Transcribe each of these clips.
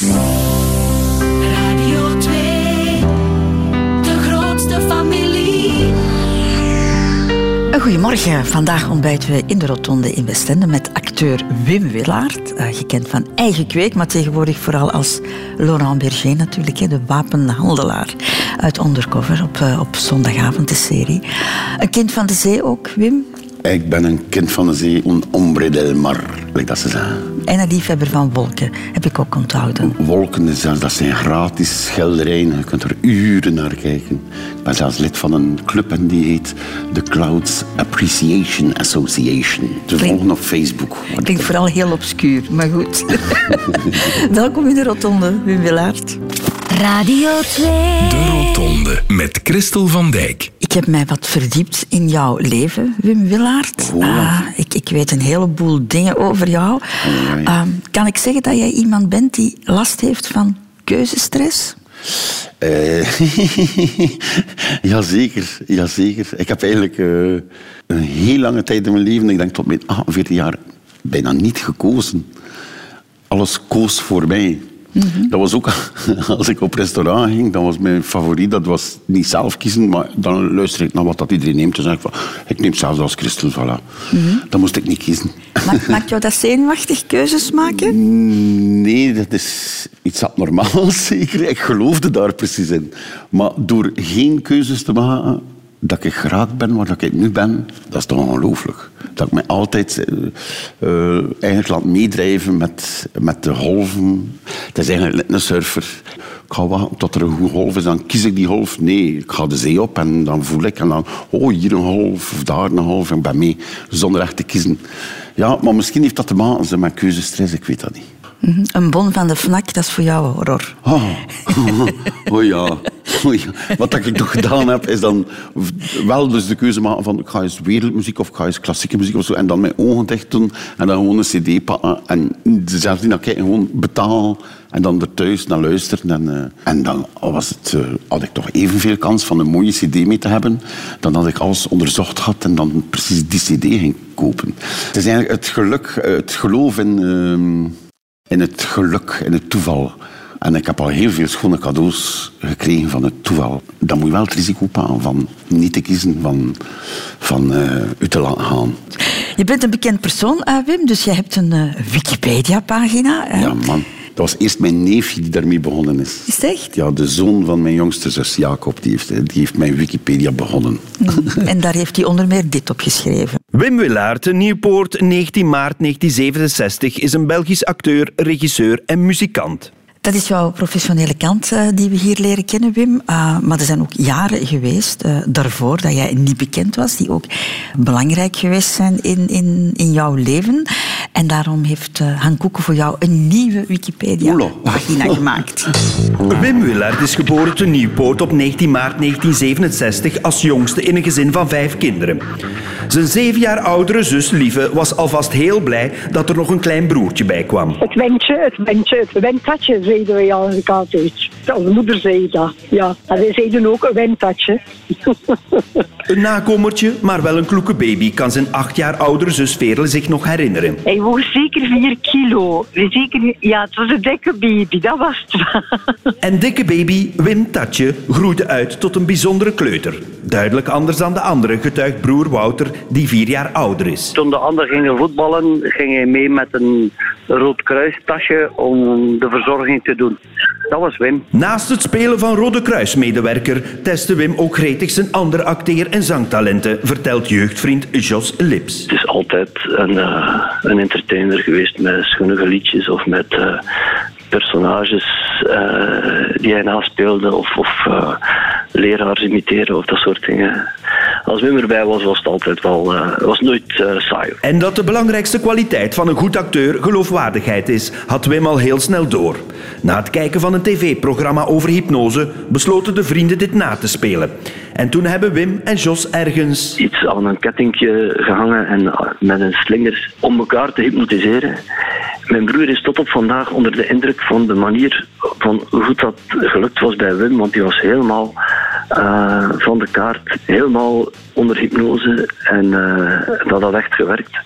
Radio 2, de grootste familie. Goedemorgen. Vandaag ontbijten we in de Rotonde in Westende met acteur Wim Willaert. Uh, gekend van eigen kweek, maar tegenwoordig vooral als Laurent Berger natuurlijk. Hè, de wapenhandelaar uit Undercover op, uh, op zondagavond, de serie. Een kind van de zee ook, Wim? Ik ben een kind van de zee, een hombre del mar, dat ze. En een liefhebber van wolken, heb ik ook onthouden. Wolken, dat zijn gratis schilderijen. Je kunt er uren naar kijken. Ik ben zelfs lid van een club en die heet The Clouds Appreciation Association. Te volgen op Facebook. Klinkt vooral heel obscuur, maar goed. Welkom in de Rotonde, Wim Willaert. Radio 2. De Rotonde met Christel van Dijk. Ik heb mij wat verdiept in jouw leven, Wim Willaert. Uh, ik, ik, weet een heleboel dingen over jou. Uh, kan ik zeggen dat jij iemand bent die last heeft van keuzestress? Uh, jazeker, jazeker. Ik heb eigenlijk uh, een heel lange tijd in mijn leven, ik denk tot mijn 48 jaar, bijna niet gekozen. Alles koos voor mij. Dat was ook als ik op restaurant ging, dat was mijn favoriet. Dat was niet zelf kiezen, maar dan luister ik naar wat dat iedereen neemt. Dan zeg ik van, ik neem zelfs als Christel, voilà. Dan moest ik niet kiezen. Maakt jou dat zenuwachtig keuzes maken? Nee, dat is iets abnormaals zeker. Ik geloofde daar precies in. Maar door geen keuzes te maken, dat ik geraakt ben waar ik nu ben, dat is toch ongelooflijk. Dat ik me altijd uh, eigenlijk laat meedrijven met, met de golven. Het is eigenlijk net een surfer. Ik ga wachten tot er een goede golf is, dan kies ik die golf. Nee, ik ga de zee op en dan voel ik en dan, oh, hier een golf of daar een golf. En ik ben mee, zonder echt te kiezen. Ja, maar misschien heeft dat te maken met keuzestress, ik weet dat niet. Mm-hmm. Een bon van de FNAC, dat is voor jou horror. Oh, oh ja. Wat ik toch gedaan heb, is dan wel dus de keuze maken van ik ga eens wereldmuziek of ik ga eens klassieke muziek of zo. En dan mijn ogen dicht doen en dan gewoon een cd pakken. En zelfs niet naar kijken, gewoon betalen. En dan er thuis naar luisteren. En, uh, en dan was het, uh, had ik toch evenveel kans van een mooie cd mee te hebben. Dan had ik alles onderzocht had en dan precies die cd ging kopen. Het is eigenlijk het geluk, het geloof in... Uh, in het geluk, in het toeval. En ik heb al heel veel schone cadeaus gekregen van het toeval. Dan moet je wel het risico pakken van niet te kiezen, van, van uh, u te laten gaan. Je bent een bekend persoon, uh, Wim, dus je hebt een uh, Wikipedia-pagina. Ja, man. Dat was eerst mijn neefje die daarmee begonnen is. Is het echt? Ja, de zoon van mijn jongste zus, Jacob, die heeft, die heeft mijn Wikipedia begonnen. En daar heeft hij onder meer dit op geschreven. Wim Willaert, Nieuwpoort, 19 maart 1967, is een Belgisch acteur, regisseur en muzikant. Dat is jouw professionele kant uh, die we hier leren kennen, Wim. Uh, maar er zijn ook jaren geweest uh, daarvoor dat jij niet bekend was, die ook belangrijk geweest zijn in, in, in jouw leven. En daarom heeft Han Koeken voor jou een nieuwe Wikipedia-pagina gemaakt. Wim Willaert is geboren te Nieuwpoort op 19 maart 1967 als jongste in een gezin van vijf kinderen. Zijn zeven jaar oudere zus Lieve was alvast heel blij dat er nog een klein broertje bij kwam. Het wentje, het wentje, het wentatje zeiden wij eigenlijk altijd. Onze moeder zei dat, ja. En wij zeiden ook een wentatje. Een nakomertje, maar wel een kloeke baby, kan zijn acht jaar oudere zus Veerle zich nog herinneren. Hij woog zeker 4 kilo. Zeker, ja, het was een dikke baby, dat was het. En dikke baby Wim Tatje groeide uit tot een bijzondere kleuter. Duidelijk anders dan de andere, getuigt broer Wouter, die vier jaar ouder is. Toen de anderen gingen voetballen, ging hij mee met een rood kruistasje om de verzorging te doen. Dat was Wim. Naast het spelen van Rode Kruismedewerker testte Wim ook gretig zijn andere acteer- en zangtalenten, vertelt jeugdvriend Jos Lips. Het is altijd een, uh, een entertainer geweest met schunnige liedjes of met uh, personages uh, die hij naspeelde of, of leraars imiteren of dat soort dingen. Als Wim erbij was, was het altijd wel, was nooit saai. En dat de belangrijkste kwaliteit van een goed acteur geloofwaardigheid is, had Wim al heel snel door. Na het kijken van een tv-programma over hypnose besloten de vrienden dit na te spelen. En toen hebben Wim en Jos ergens... Iets aan een kettingje gehangen en met een slinger om elkaar te hypnotiseren. Mijn broer is tot op vandaag onder de indruk van de manier van hoe goed dat gelukt was bij Wim, want die was helemaal uh, van de kaart, helemaal onder hypnose en uh, dat had echt gewerkt.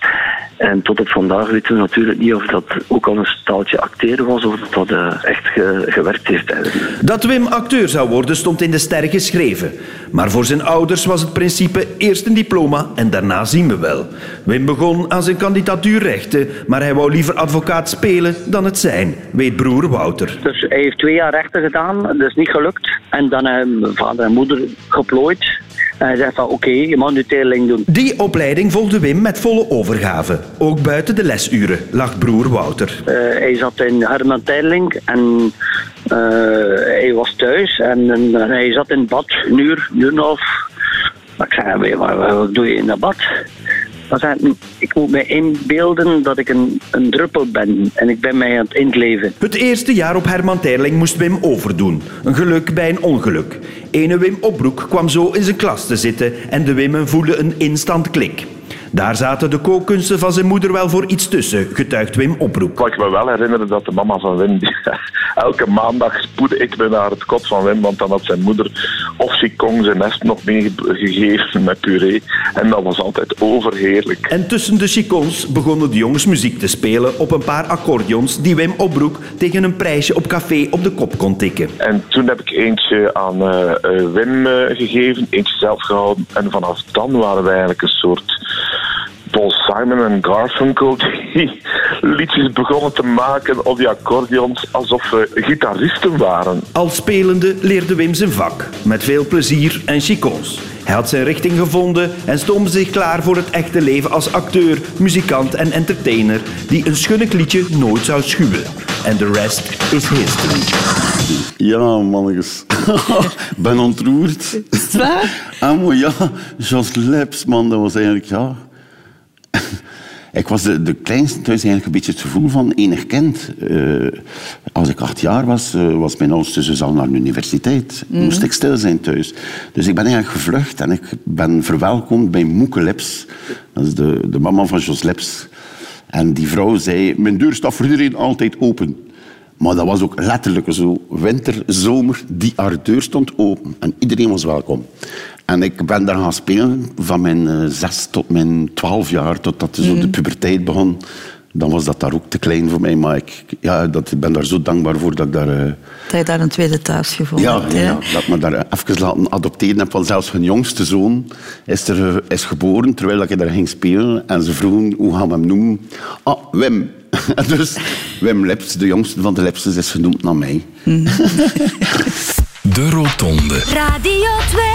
En tot op vandaag weten we natuurlijk niet of dat ook al een staaltje acteren was of dat dat eh, echt ge- gewerkt heeft. Dat Wim acteur zou worden stond in de sterren geschreven. Maar voor zijn ouders was het principe eerst een diploma en daarna zien we wel. Wim begon aan zijn kandidatuurrechten, maar hij wou liever advocaat spelen dan het zijn, weet broer Wouter. Dus hij heeft twee jaar rechten gedaan, dat is niet gelukt. En dan hebben vader en moeder geplooid. En hij zegt van oké, je mag nu teerling doen. Die opleiding volgde Wim met volle overgave. Ook buiten de lesuren, lacht broer Wouter. Eh, hij zat in Herman Teirling en hij was thuis en, hij zat in het bad, een uur, een uur en ik zei, "Weet je, wat, doe je in dat bad? Ik moet me inbeelden dat ik een, een druppel ben en ik ben mij aan het inleven. Het eerste jaar op Herman Terling moest Wim overdoen. Een geluk bij een ongeluk. Ene Wim Opbroek kwam zo in zijn klas te zitten en de Wimmen voelden een instant klik. Daar zaten de kookkunsten van zijn moeder wel voor iets tussen, getuigt Wim Opbroek. Ik kan me wel herinneren dat de mama van Wim, elke maandag spoedde ik me naar het kot van Wim, want dan had zijn moeder of chicon zijn nest nog meegegeven met puree. En dat was altijd overheerlijk. En tussen de chicons begonnen de jongens muziek te spelen op een paar accordeons die Wim Opbroek tegen een prijsje op café op de kop kon tikken. En toen heb ik eentje aan eh, eh, Wim eh, gegeven, eentje zelf gehouden. En vanaf dan waren we eigenlijk een soort Paul Simon en Garfunkel die liedjes begonnen te maken op die accordeons alsof we gitaristen waren. Al spelende leerde Wim zijn vak, met veel plezier en chicons. Hij had zijn richting gevonden en stoomde zich klaar voor het echte leven als acteur, muzikant en entertainer die een schunnig liedje nooit zou schuwen. En de rest is history. Ja, mannetjes. Ben ontroerd. Is het waar? Ah, maar ja, Jos Leps, man, dat was eigenlijk, ja... Ik was de, de kleinste thuis eigenlijk een beetje het gevoel van enig kind. Eh, als ik acht jaar was, eh, was mijn oudste zus al naar de universiteit. Moest ik stil zijn thuis. Dus ik ben eigenlijk gevlucht en ik ben verwelkomd bij Moeke Leps. Dat is de, de mama van Jos Leps. En die vrouw zei, mijn deur staat voor iedereen altijd open. Maar dat was ook letterlijk zo. Winter, zomer, die haar deur stond open. En iedereen was welkom. En ik ben daar gaan spelen van mijn eh, zes tot mijn twaalf jaar, totdat zo de puberteit begon. Dan was dat daar ook te klein voor mij. Maar ik, ja, dat, ik ben daar zo dankbaar voor dat ik daar... eh, Dat je daar een tweede thuis gevonden ja, hebt. ja, dat me daar even laten adopteren heb. Want zelfs hun jongste zoon is, er, is geboren terwijl ik daar ging spelen. En ze vroegen, hoe gaan we hem noemen? Ah, Wim. dus Wim Lips, de jongste van de Lipses, is genoemd naar mij. De Rotonde. Radio 2.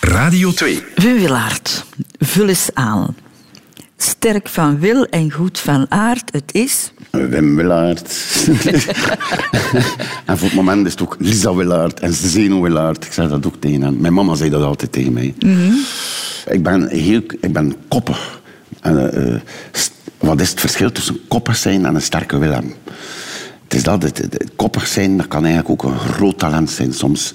Radio 2. Wim Willaert, vul eens aan. Sterk van wil en goed van aard, het is... Wim Willaert. en voor het moment is het ook Lisa Willaert en Zeno Willaert. Ik zeg dat ook tegen hen. Mijn mama zei dat altijd tegen mij. ik, ben heel, ik ben koppig. En, eh, st- wat is het verschil tussen koppig zijn en een sterke wil hebben? Het is dat, het, koppig zijn, dat kan eigenlijk ook een groot talent zijn. Soms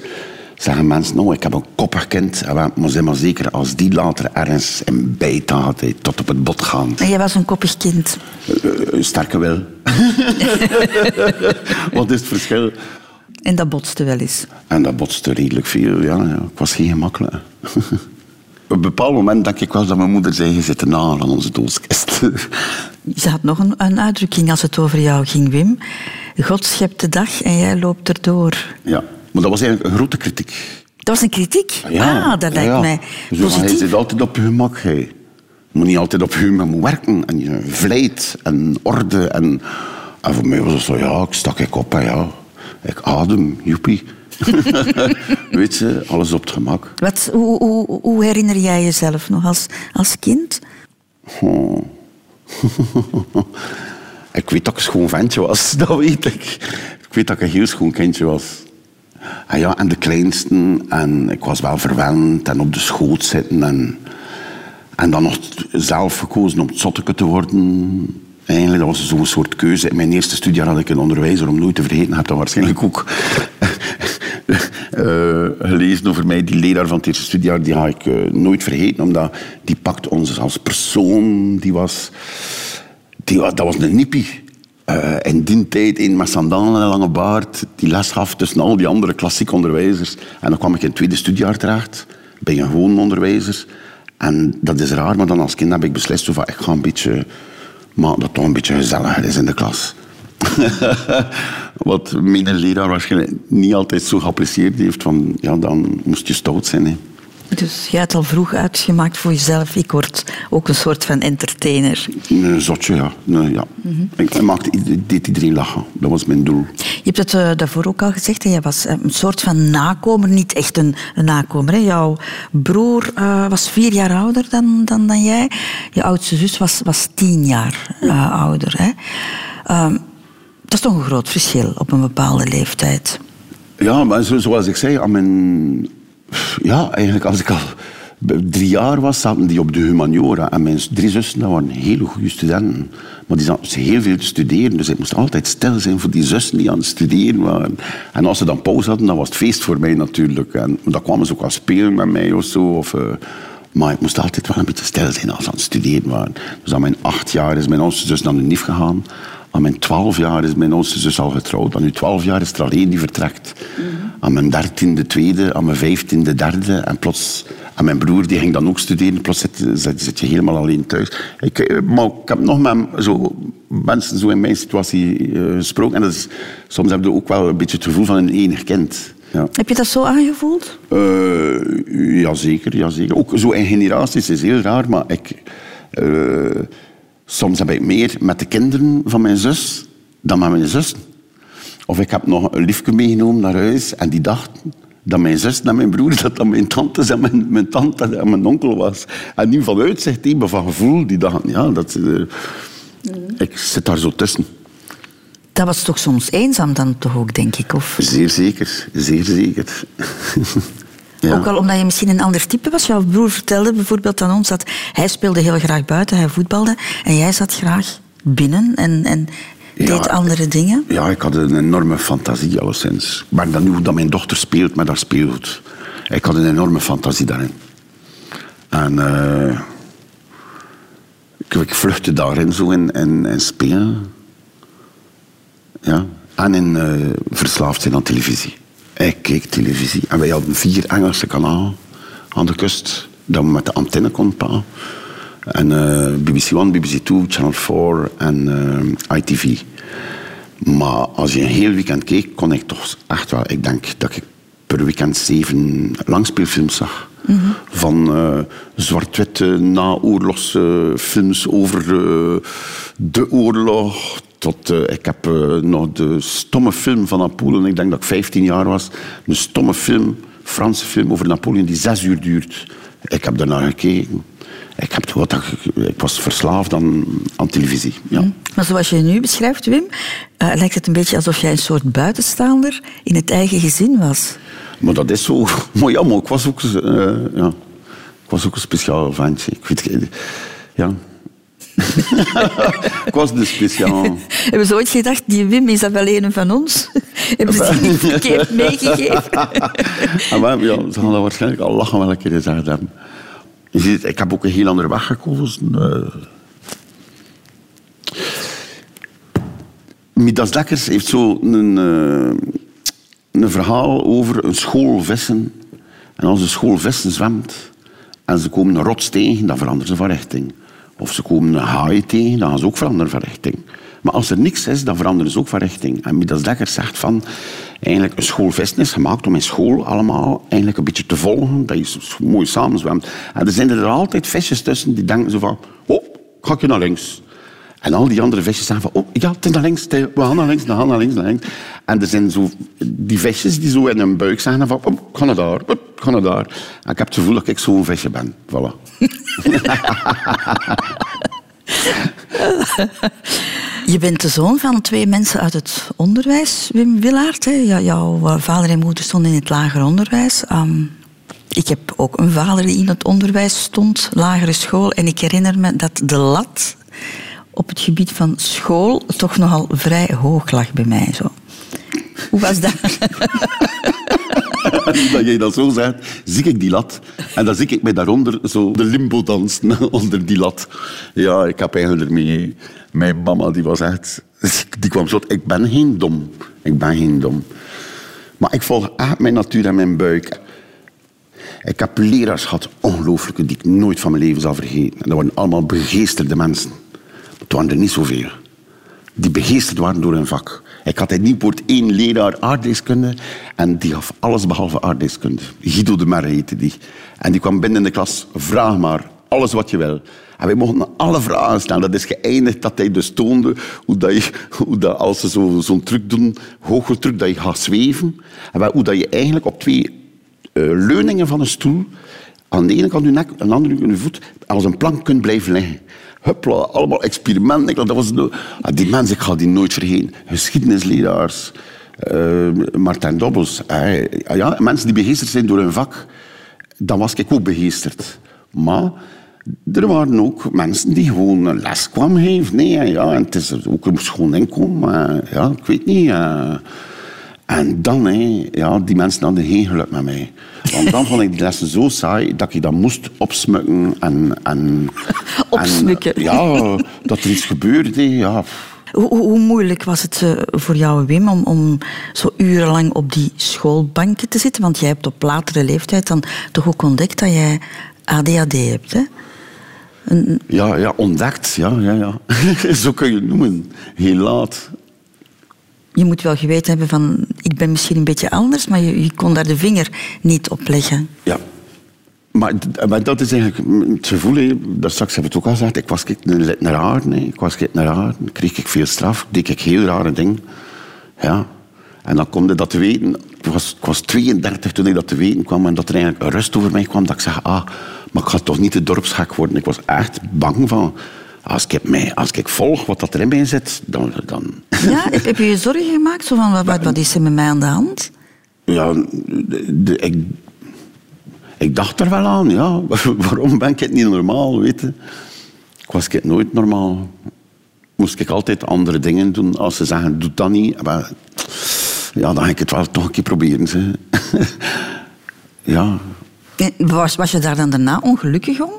zeggen mensen, nou, ik heb een koppig kind. Maar maar zeker, als die later ergens in hè, tot op het bot gaan. En jij was een koppig kind. Eh, een sterke wil. Wat is het verschil? En dat botste wel eens. En dat botste redelijk veel, ja. ja. Ik was geen gemakkelijke. Op een bepaald moment denk ik wel dat mijn moeder zei, je zit te na aan onze doodskist. Ze had nog een, een uitdrukking als het over jou ging, Wim. God schept de dag en jij loopt erdoor. ja, maar dat was eigenlijk een grote kritiek. Dat was een kritiek? Ja, ah, dat lijkt ja. mij Zo Hij positief. zit altijd op je gemak. Hij. Je moet niet altijd op je moet werken. En je vlijt en orde. En, en voor mij was het zo, ja, ik stak ik op en ja, ik adem, joepie. Weet je, alles op het gemak. Wat, hoe, hoe, hoe herinner jij jezelf nog als, als kind? Oh. ik weet dat ik een schoon ventje was, dat weet ik. Ik weet dat ik een heel schoon kindje was. En ja, en de kleinste. En ik was wel verwend en op de schoot zitten. En, en dan nog zelf gekozen om zotteke te worden. Eigenlijk, dat was zo'n soort keuze. In mijn eerste studiejaar had ik een onderwijzer, om nooit te vergeten, heb dat waarschijnlijk ook eh, gelezen over mij. Die leraar van het eerste studiejaar, die ga ik eh, nooit vergeten, omdat die pakt ons als persoon. Die was, die, dat was een nippie. Eh, in die tijd, een met sandalen en een lange baard, die les gaf tussen al die andere klassieke onderwijzers. En dan kwam ik in het tweede studiejaar terecht, bij een gewoon onderwijzer. En dat is raar, maar dan als kind heb ik beslist, van, ik ga een beetje Maar dat toch een beetje gezelliger is in de klas. Wat mijn leraar waarschijnlijk niet altijd zo geapprecieerd heeft. Van, ja, dan moest je stout zijn. Hè. Dus jij had al vroeg uitgemaakt voor jezelf. Ik word ook een soort van entertainer. Een zotje, ja. Nee, ja. ik, ik maakte, deed iedereen lachen. Dat was mijn doel. Je hebt het eh, daarvoor ook al gezegd. Hè? Jij was eh, een soort van nakomer. Niet echt een, een nakomer. Hè? Jouw broer eh, was vier jaar ouder dan, dan, dan jij. Je oudste zus was, was tien jaar ouder. Hè? Ehm, dat is toch een groot verschil op een bepaalde leeftijd. Ja, maar zo, zoals ik zei, aan mijn... Ja, eigenlijk als ik al drie jaar was, zaten die op de humaniora. En mijn drie zussen waren hele goede studenten. Maar die zaten heel veel te studeren. Dus ik moest altijd stil zijn voor die zussen die aan het studeren waren. En als ze dan pauze hadden, dan was het feest voor mij natuurlijk. En dan kwamen ze ook al spelen met mij of zo. Of, eh, maar ik moest altijd wel een beetje stil zijn als ze aan het studeren waren. Dus aan mijn acht jaar is mijn oudste zus naar de NIF gegaan. Aan mijn twaalf jaar is mijn oudste zus al getrouwd. Aan uw twaalf jaar is er alleen die vertrekt. Aan mijn dertiende tweede, aan mijn vijftiende derde. En plots... En mijn broer die ging dan ook studeren. Plots zit, zit, zit je helemaal alleen thuis. Ik, eh, maar ik heb nog met zo, mensen zo in mijn situatie eh, gesproken. En dat is, soms heb je ook wel een beetje het gevoel van een enig kind. Ja. Heb je dat zo aangevoeld? Uh, jazeker, jazeker. Ook zo in generaties is heel raar, maar ik... eh, soms heb ik meer met de kinderen van mijn zus dan met mijn zussen. Of ik heb nog een liefje meegenomen naar huis en die dachten dat mijn zus en mijn broer, dat dat mijn tantes en mijn, mijn tante en mijn onkel was. En niet van uitzicht, maar van gevoel. Die dachten, ja, dat, eh, ik zit daar zo tussen. Dat was toch soms eenzaam dan toch ook, denk ik? Of... Zeer zeker, zeer zeker. ja. Ook al omdat je misschien een ander type was. Jouw broer vertelde bijvoorbeeld aan ons dat hij speelde heel graag buiten, hij voetbalde. En jij zat graag binnen en, en deed Ja. andere dingen. Ja, ik had een enorme fantasie, alleszins. Maar dan nu hoe dat mijn dochter speelt met haar speelgoed. Ik had een enorme fantasie daarin. En eh, ik, ik vluchtte daarin zo in, in, in spelen. Ja. En in eh, verslaafd zijn aan televisie. Ik keek televisie. En wij hadden vier Engelse kanalen aan de kust. Dat we met de antenne konden pakken. En eh, BBC One, BBC Two, Channel 4 en eh, ITV. Maar als je een heel weekend keek, kon ik toch echt wel... Ik denk dat ik per weekend zeven langspeelfilms zag. Van eh, zwart-witte naoorlogse films over de oorlog... Tot, eh, ik heb eh, nog de stomme film van Napoleon. Ik denk dat ik 15 jaar was. Een stomme film, Franse film over Napoleon die zes uur duurt. Ik heb daarnaar gekeken. Ik, heb, wat, ik was verslaafd aan, aan televisie. Ja. Maar zoals je nu beschrijft, Wim, eh, lijkt het een beetje alsof jij een soort buitenstaander in het eigen gezin was. Maar dat is zo. Maar ja, maar ik was ook, ja, ik was ook een speciaal ventje. Ik weet, ja. was de speciaal. Hebben ze ooit gedacht, die Wim is dat wel een van ons? Hebben ze die niet verkeerd meegegeven? En wij- ja, ze gaan dat waarschijnlijk al lachen welke keer gezegd hebben. Je ziet, ik heb ook een heel andere weg gekozen. eh. Midas Dekkers heeft zo een, eh, een verhaal over een school vissen. En als een school vissen zwemt en ze komen een rots tegen, dan veranderen ze van richting. Of ze komen een haai tegen, dan gaan ze ook veranderen van richting. Maar als er niks is, dan veranderen ze ook van richting. En Midas Dekkers zegt van, eigenlijk een school vissen is gemaakt om in school allemaal eigenlijk een beetje te volgen, dat je mooi samenzwemt. En er zijn er altijd visjes tussen die denken zo van, oh, ga ik naar links. En al die andere visjes zeggen van, oh ja, het is naar links, we gaan naar links, we naar links, naar links. En er zijn zo die visjes die zo in hun buik zeggen van, oh, ga naar daar, oh, ga naar daar. Ik heb het gevoel dat ik zo'n visje ben. Voilà. Je bent de zoon van twee mensen uit het onderwijs, Wim Willaert. Jouw eh, vader en moeder stonden in het lager onderwijs. Ehm, ik heb ook een vader die in het onderwijs stond, lagere school. En ik herinner me dat de lat op het gebied van school toch nogal vrij hoog lag bij mij. Zo. Hoe was dat? dat jij dat zo zegt, zie ik die lat. En dan zie ik mij daaronder zo de limbo dansen onder die lat. Ja, ik heb eigenlijk ermee... Mijn mama die was echt... Die kwam zo... Ik ben geen dom. Ik ben geen dom. Maar ik volg echt mijn natuur en mijn buik. Ik heb leraars gehad, ongelooflijke, die ik nooit van mijn leven zal vergeten. En dat waren allemaal begeesterde mensen. Het waren er niet zoveel. Die begeesterd waren door hun vak. Ik had in Nieuwpoort één leraar aardrijkskunde en die gaf alles behalve aardrijkskunde. Guido de Merre heette die. En die kwam binnen in de klas, vraag maar, alles wat je wil. En wij mochten alle vragen stellen. Dat is geëindigd dat hij dus toonde hoe, dat je, hoe dat als ze zo- zo'n truc doen, hooggetruc, dat je gaat zweven. En hoe dat je eigenlijk op twee eh, leuningen van een stoel, aan de ene kant je nek, aan de andere kant je voet, als een plank kunt blijven liggen. Huppla, allemaal experimenten. Dat was no- Ah, die mensen, ik ga die nooit vergeten. Geschiedenisleraars, eh, Martijn Dobbels. eh, ja, mensen die begeesterd zijn door hun vak. Dan was ik ook begeesterd. Maar er waren ook mensen die gewoon een les kwamen geven. Nee, ja, en het is ook een schoon inkomen. Maar ja, ik weet niet. eh. En dan, ja, die mensen hadden geen geluk met mij. Want dan vond ik die lessen zo saai dat ik dat moest opsmukken. En, en, Opsmukken. En, ja, dat er iets gebeurde. Ja. Hoe, moeilijk was het eh, voor jou, Wim, om, om zo urenlang op die schoolbanken te zitten? Want jij hebt op latere leeftijd dan toch ook ontdekt dat jij ADHD hebt, hè? Een- Ja, ja, ontdekt. Ja, ja, ja. Zo kun je het noemen. Heel laat. Je moet wel geweten hebben van, ik ben misschien een beetje anders, maar je, kon daar de vinger niet op leggen. Ja. Maar, maar dat is eigenlijk het gevoel, dat straks heb ik het ook al gezegd, ik was een naar raar, nee. ik was kijk, naar raar, kreeg ik veel straf, deed ik heel rare dingen. Ja. En dan je dat te weten, ik was, was 32 toen ik dat te weten kwam en dat er eigenlijk een rust over mij kwam, dat ik zeg, ah, maar ik ga toch niet de dorpsgek worden. Ik was echt bang van, als ik, mij, als ik volg wat dat er in mij zit, dan... dan Ja, heb, je je zorgen gemaakt? Zo van, wat, wat, is er met mij aan de hand? Ja, de, de- ik, ik dacht er wel aan, ja. Waarom ben ik het niet normaal, weet je? Ik was het nooit normaal. Moest ik altijd andere dingen doen. Als ze zeggen, doe dat niet. Maar, ja, dan ga ik het wel toch een keer proberen. Ja. Was, was je daar dan daarna ongelukkig om?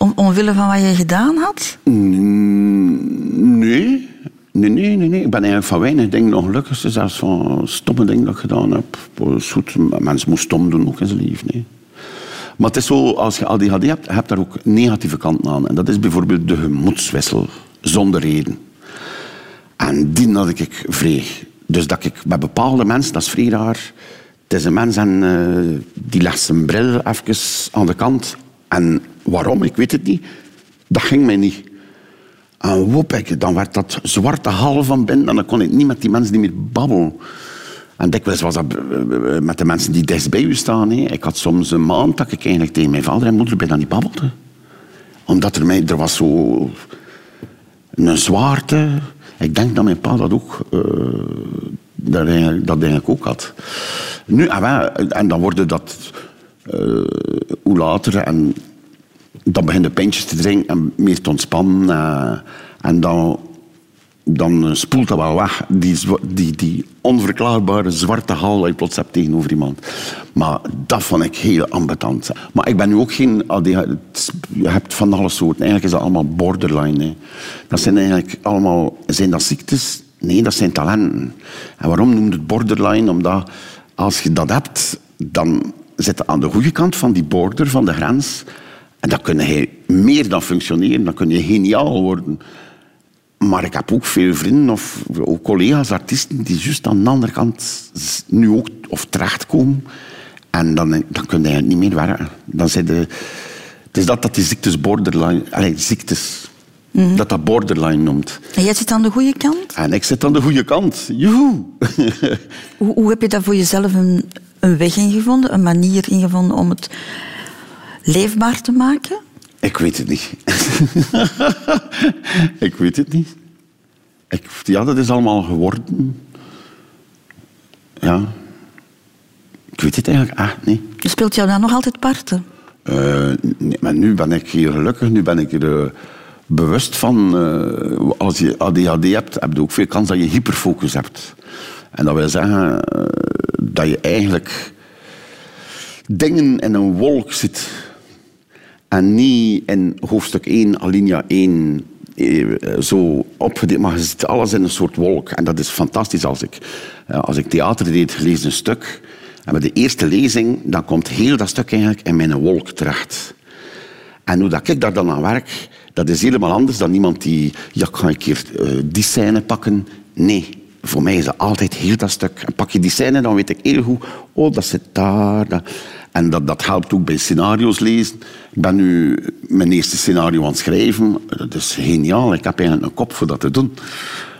Om? Omwille van wat je gedaan had? Nee. Nee, nee, nee, nee. Ik ben eigenlijk van weinig dingen nog gelukkig. Zelfs van stomme dingen dat ik gedaan heb. Goed, een mens moet stom doen ook in zijn leven. Nee. Maar het is zo, als je ADHD hebt, heb je daar ook negatieve kanten aan. En dat is bijvoorbeeld de gemoedswissel, zonder reden. En die had ik vrij. Dus dat ik met bepaalde mensen, dat is vrij raar. Het is een mens en eh, die legt zijn bril even aan de kant. En waarom, ik weet het niet. Dat ging mij niet. En wop, ik, dan werd dat zwarte hal van binnen en dan kon ik niet met die mensen niet meer babbelen. En dikwijls was dat eh, eh, met de mensen die dichtst bij u staan. Ik had soms een maand dat ik eigenlijk tegen mijn vader en moeder bijna niet babbelde. Omdat er, mij, er was zo een zwaarte. Ik denk dat mijn pa dat ook, eh, dat, eigenlijk, dat ook had. Nu, en, wel, en dan worden dat hoe later en dan begin je pintjes te drinken en meer te ontspannen. eh, en dan, dan spoelt dat wel weg, die, die, die onverklaarbare zwarte hal dat je plots hebt tegenover iemand. Maar dat vond ik heel ambetant. Maar ik ben nu ook geen ADHD. Je hebt van alle soorten. Eigenlijk is dat allemaal borderline. Hè. Dat zijn eigenlijk allemaal... Zijn dat ziektes? Nee, dat zijn talenten. En waarom noemt het borderline? Omdat als je dat hebt, dan zit je aan de goede kant van die border, van de grens. En dan kun je meer dan functioneren. Dan kun je geniaal worden. Maar ik heb ook veel vrienden of ook collega's, artiesten, die juist aan de andere kant nu ook of terechtkomen. En dan, dan kun je niet meer werken. Dan zijn de, het is dat dat die ziektes borderline... Allee, ziektes... Dat dat borderline noemt. En jij zit aan de goede kant? En ik zit aan de goede kant. Joehoe. Hoe, hoe heb je daar voor jezelf een, een weg in gevonden? Een manier in gevonden om het leefbaar te maken? Ik weet het niet. ik weet het niet. Ik, ja, dat is allemaal geworden. Ja. Ik weet het eigenlijk echt niet. Speelt jou daar nog altijd parten? Eh, nee, maar nu ben ik hier gelukkig, nu ben ik er eh, bewust van. eh, als je ADHD hebt, heb je ook veel kans dat je hyperfocus hebt. En dat wil zeggen dat je eigenlijk dingen in een wolk zit. En niet in hoofdstuk 1, alinea 1, eh, zo opgedeeld, maar je ziet alles in een soort wolk. En dat is fantastisch als ik, eh, als ik theater deed, lees een stuk. En bij de eerste lezing, dan komt heel dat stuk eigenlijk in mijn wolk terecht. En hoe dat ik daar dan aan werk, dat is helemaal anders dan iemand die... Ja, ik ga een keer eh, die scène pakken. Nee, voor mij is dat altijd heel dat stuk. En pak je die scène, dan weet ik heel goed... Oh, dat zit daar. Dat. En dat, dat helpt ook bij scenario's lezen. Ik ben nu mijn eerste scenario aan het schrijven. Dat is geniaal. Ik heb eigenlijk een kop voor dat te doen.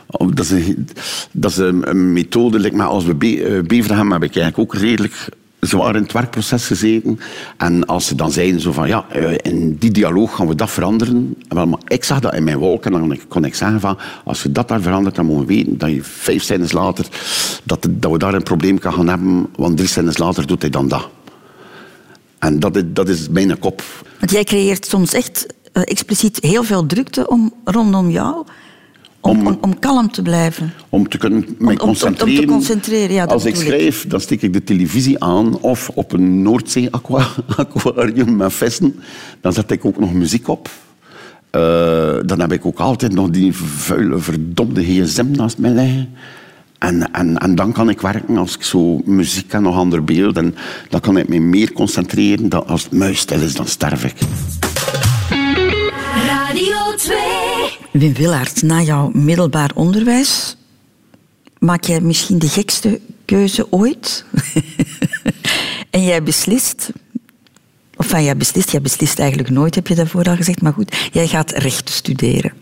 Oh, Dat is een, dat methode. Maar als we Be- eh, Beverham heb ik eigenlijk ook redelijk zwaar in het werkproces gezeten. En als ze dan zeiden zo van ja, eh, in die dialoog gaan we dat veranderen. Wel, maar ik zag dat in mijn wolk en dan kon ik zeggen van als je dat daar verandert, dan moeten we weten dat je vijf scènes later dat, dat we daar een probleem kan gaan hebben, want drie scènes later doet hij dan dat. En dat is, dat is mijn kop. Want jij creëert soms echt eh, expliciet heel veel drukte om, rondom jou. Om, Om- kalm te blijven. Om te kunnen mij om- om te concentreren. concentreren, ja, Als ik. schrijf, dan steek ik de televisie aan of op een Noordzee-aquarium met vissen. Dan zet ik ook nog muziek op. Eh, dan heb ik ook altijd nog die vuile, verdomde gsm naast mij liggen. En, en, en dan kan ik werken als ik zo muziek en nog ander beeld. En dan kan ik me meer concentreren. Dan als het muis stil is, dan sterf ik. Radio 2. Wim Willaert, na jouw middelbaar onderwijs maak jij misschien de gekste keuze ooit. en jij beslist, of enfin, jij beslist, jij beslist eigenlijk nooit, heb je daarvoor al gezegd, maar goed, jij gaat recht studeren.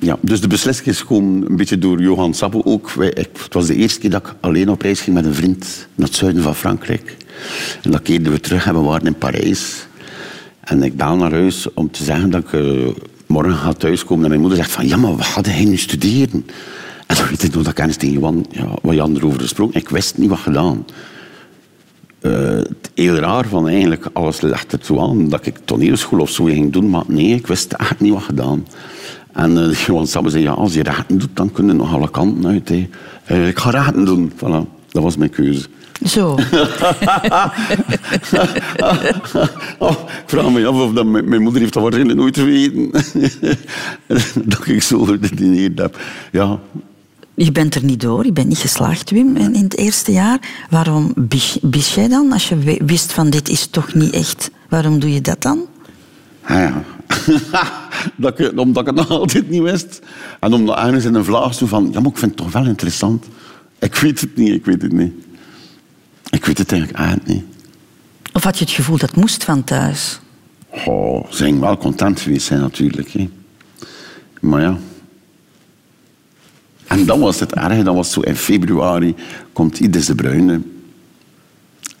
Ja, dus de beslissing is gewoon een beetje door Johan Sabo ook. Wij, het was de eerste keer dat ik alleen op reis ging met een vriend naar het zuiden van Frankrijk. En dat keerden we terug en we waren in Parijs. En ik bel naar huis om te zeggen dat ik eh, morgen ga thuiskomen. En mijn moeder zegt van, ja, maar wat gaat hij nu studeren? En dan weet ik nog dat ergens tegen Johan, ja, wat Jan erover gesproken. Ik wist niet wat gedaan. Het heel raar van eigenlijk, alles ligt er zo aan dat ik toneelschool of zo ging doen, maar nee, ik wist echt niet wat gedaan. En Johan Sabbe zei, ja, als je rechten doet, dan kun je nog alle kanten uit. Hè. Eh, ik ga rechten doen. Voilà, dat was mijn keuze. Zo. Oh, ik vraag me af of dat mijn, mijn moeder heeft dat waarschijnlijk nooit geweten. dat ik zo gedineerd heb. Ja, Je bent er niet door, je bent niet geslaagd, Wim, in, in het eerste jaar. Waarom bies, bies jij dan? Als je wist van dit is toch niet echt, waarom doe je dat dan? Ah, ja. dat ik, omdat ik het nog altijd niet wist. En omdat ergens in een vlaag zo van... Ja, maar ik vind het toch wel interessant. Ik weet het niet, ik weet het niet. Ik weet het eigenlijk eigenlijk niet. Of had je het gevoel dat het moest van thuis? Oh, ze zijn wel content geweest zijn natuurlijk. Hè. Maar ja. En dan was het erg. Dat was zo in februari komt Ides de Bruyne.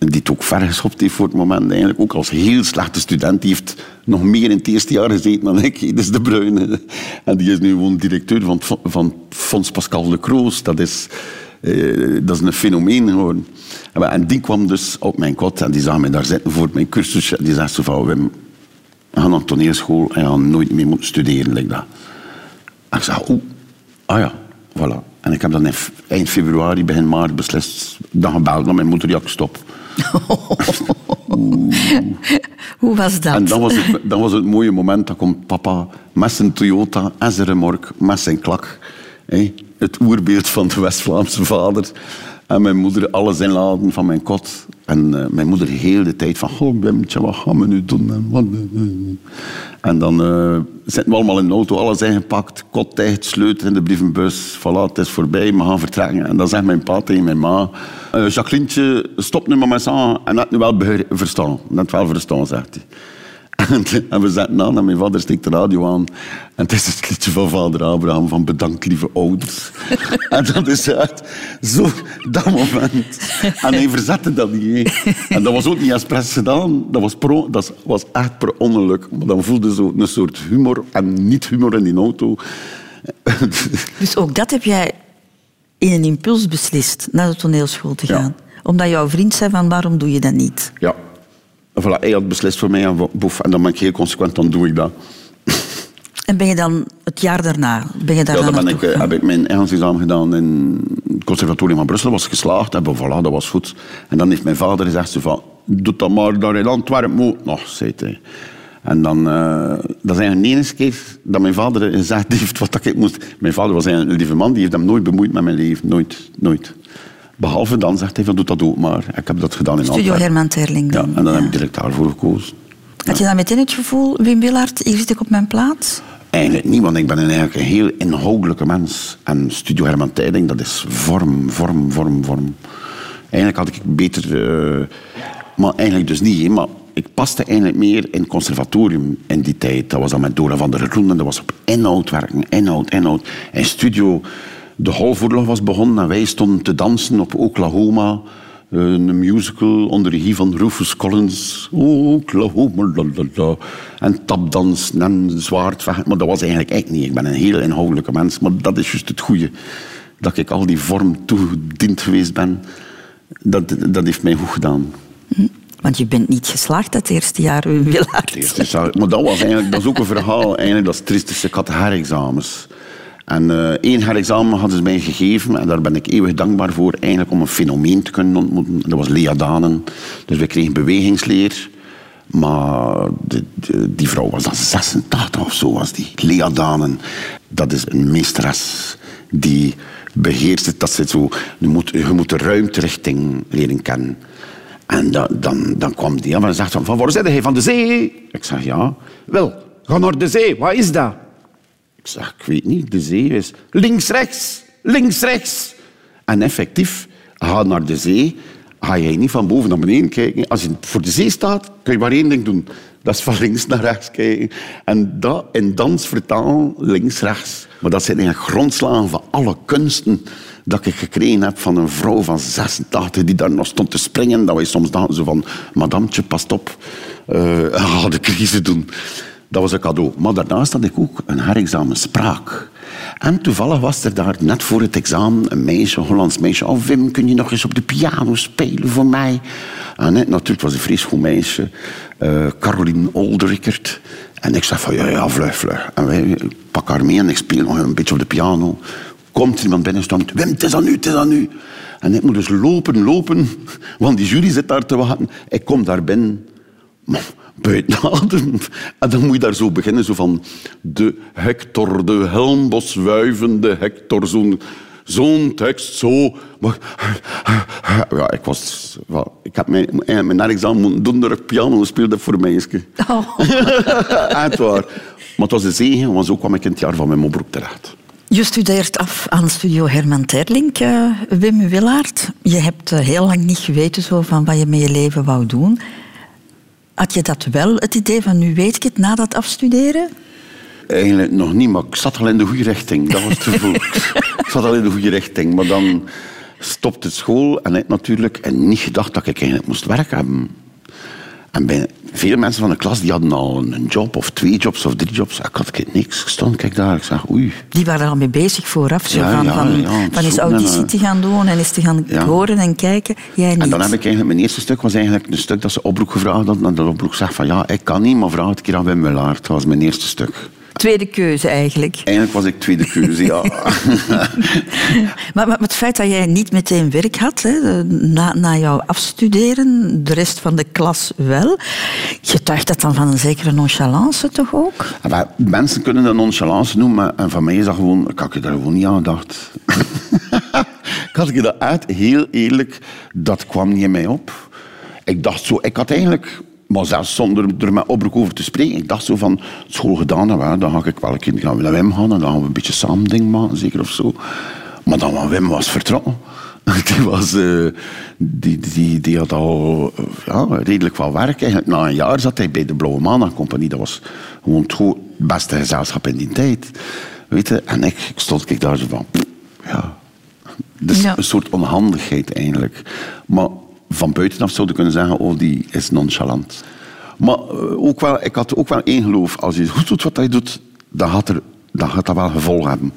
Die het ook ver geschopt heeft voor het moment. Eigenlijk ook als heel slechte student. Die heeft nog meer in het eerste jaar gezeten dan ik. Ides de Bruyne. En die is nu gewoon directeur van, van Fonds Pascal de Kroos. Dat is, eh, dat is een fenomeen geworden. En- die kwam dus op mijn kot. En die zag mij daar zitten voor mijn cursus. En die zei zo van... Wim, gaan naar toneelschool en gaat nooit meer moeten studeren. Like dat. En ik zei, oeh, ah ja, voilà. En ik heb dan eind februari, begin maart beslist, dan gebeld naar mijn moeder, ja, ik stop. Hoe was dat? En dan was, het, dan was het mooie moment, dat komt papa met zijn Toyota en zijn remork, met zijn klak. Het oerbeeld van de West-Vlaamse vader. En mijn moeder alles inladen van mijn kot. En eh, mijn moeder heel de tijd van, oh Wimtje, wat gaan we nu doen? Eh, eh. en dan eh, zitten we allemaal in de auto, alles ingepakt, kot dicht, sleutel in de brievenbus. Voilà, het is voorbij, we gaan vertrekken. En dan zegt mijn pa tegen mijn ma, eh Jacquelientje, stop nu maar met z'n en net nu wel verstaan. Net wel verstaan, zegt hij. En, we zetten aan en mijn vader steekt de radio aan. En het is het liedje van vader Abraham van bedankt lieve ouders. en dat is echt zo dat moment. En hij verzette dat niet. hè. En dat was ook niet expres gedaan. Dat was, pro, dat was echt per ongeluk. Maar dan voelde zo een soort humor en niet humor in die auto. Dus ook dat heb jij in een impuls beslist naar de toneelschool te Ja. gaan. Omdat jouw vriend zei van waarom doe je dat niet? Ja. Voilà, hij had beslist voor mij en, boef, en dan ben ik heel consequent, dan doe ik dat. En ben je dan het jaar daarna, ben je daar Ja, dan ben ik, eh, heb ik mijn Engels-examen gedaan in het conservatorium van Brussel. was geslaagd. En voilà, dat was goed. En dan heeft mijn vader gezegd zo van... Doe dat maar daar in Antwerpen. Moet nog, zei hij. En dan... eh, dat is eigenlijk de enige keer dat mijn vader gezegd heeft wat ik moest... Mijn vader was een lieve man. Die heeft hem nooit bemoeid met mijn leven. Nooit. Nooit. Behalve dan zegt hij van... Doe dat ook maar. Ik heb dat gedaan in Studio Antwerpen. Herman Terling Ja, en dan Ja. heb ik direct daarvoor gekozen. Had je dan meteen het gevoel, Wim Willaert, hier zit ik op mijn plaats? Eigenlijk niet, want ik ben een, eigenlijk een heel inhoudelijke mens. En Studio Herman Tijding, dat is vorm, vorm, vorm, vorm. Eigenlijk had ik beter... eh, maar eigenlijk dus niet, maar ik paste eigenlijk meer in het conservatorium in die tijd. Dat was dan met Dora van der Groen en dat was op inhoud werken, inhoud, inhoud. En Studio, de halfoorlog was begonnen en wij stonden te dansen op Oklahoma... Een musical onder regie van Rufus Collins. Oklahoma, la, la, la. En tapdansen en zwaardvechten. Maar dat was eigenlijk echt niet. Ik ben een heel inhoudelijke mens. Maar dat is juist het goede. Dat ik al die vorm toegediend geweest ben. Dat, dat heeft mij goed gedaan. Want je bent niet geslaagd dat eerste jaar. Het eerste jaar- Maar dat was eigenlijk, dat is ook een verhaal. Eigenlijk, dat is triestigste. Ik had herexamens. En eh, één herexamen hadden ze mij gegeven en daar ben ik eeuwig dankbaar voor. Eigenlijk om een fenomeen te kunnen ontmoeten. Dat was Lea Danen. Dus we kregen bewegingsleer. Maar die vrouw was dan 86 of zo, was die. Lea Danen. Dat is een meesteres die beheerst het. Dat ze zo, je, moet, je moet de ruimterichting leren kennen. En da- dan, dan kwam die af en zegt van, van waar zit hij? Van de zee? Ik zeg, ja. Wel, ga naar de zee. Wat is dat? Ik zeg, ik weet niet. De zee is links, rechts. Links, rechts. En effectief, ga naar de zee. Ga je niet van boven naar beneden kijken. Als je voor de zee staat, kun je maar één ding doen. Dat is van links naar rechts kijken. En dat in dans vertalen, links, rechts. Maar dat zijn eigenlijk grondslagen van alle kunsten dat ik gekregen heb van een vrouw van 86 die daar nog stond te springen. Dat wij soms dachten zo van, madamtje, past op. eh ga de crisis doen. Dat was een cadeau. Maar daarnaast had ik ook een herexamen spraak. En toevallig was er daar net voor het examen een meisje, een Hollands meisje. Oh Wim, kun je nog eens op de piano spelen voor mij? En natuurlijk was een fris goed meisje. eh Caroline Oldrickert. En ik zeg van, ja, ja, vlug, vlug. En wij pak haar mee en ik speel nog een beetje op de piano. Komt iemand binnen en staat, Wim, het is aan u, het is aan u. En ik moet dus lopen, lopen, want die jury zit daar te wachten. Ik kom daar binnen. Buiten. En dan moet je daar zo beginnen, zo van... De Hector, de helmbos wuivende Hector, zo'n... Zo'n tekst, zo... Ja, ik was... wel, ik heb mijn, mijn examen moeten doen ik piano speelde voor een meisje. Echt waar. Maar het was een zegen, want zo kwam ik in het jaar van mijn mopbroek terecht. Je studeert af aan studio Herman Terlink, eh, Wim Willaert. Je hebt eh, heel lang niet geweten zo van wat je met je leven wou doen. Had je dat wel, het idee van nu weet ik het, na dat afstuderen? Eigenlijk nog niet, maar ik zat al in de goede richting. Dat was te vroeg. ik zat al in de goede richting. Maar dan stopte school en ik natuurlijk en niet gedacht dat ik eigenlijk moest werk hebben. En bij veel mensen van de klas die hadden al een job of twee jobs of drie jobs. Ik had ik niks. Ik stond, kijk daar, ik zeg oei. Die waren er al mee bezig vooraf, zo Ja, van, ja, van, ja, van eens zoeken en, auditie eh, te gaan doen en eens te gaan horen en kijken. Jij niet. En dan heb ik eigenlijk, mijn eerste stuk was eigenlijk een stuk dat ze oproep gevraagd hadden. En dat oproep zegt van ja, ik kan niet, maar vraag het keer aan Wim. Dat was mijn eerste stuk. Tweede keuze eigenlijk. Eigenlijk was ik tweede keuze, ja. Maar, maar het feit dat jij niet meteen werk had, hè, na, na jouw afstuderen, de rest van de klas wel, getuigt dat dan van een zekere nonchalance toch ook? En wij- mensen kunnen dat nonchalance noemen, maar en van mij is dat gewoon... Ik had je daar gewoon niet aan gedacht. ik had je dat uit, heel eerlijk, dat kwam niet in mij op. Ik dacht zo, ik had eigenlijk... Maar zelfs zonder er met oproep over te spreken. Ik dacht zo van, school gedaan, ja, dan ga ik wel een keer gaan we naar Wim gaan en dan gaan we een beetje samen ding maken, zeker of zo. Maar dan van Wim was vertrokken. Die, was, eh, die, die, die had al ja, redelijk wat werk. Eigenlijk na een jaar zat hij bij de Blauwe Maandag Compagnie. Dat was gewoon het beste gezelschap in die tijd. Weet je? En ik, ik stond ik daar zo van... Ja, dus Ja. een soort onhandigheid eigenlijk. Maar van buitenaf zouden kunnen zeggen, oh, die is nonchalant. Maar eh, ook wel, ik had ook wel één geloof. Als je goed doet wat je doet, dan gaat, er, dan gaat dat wel gevolg hebben.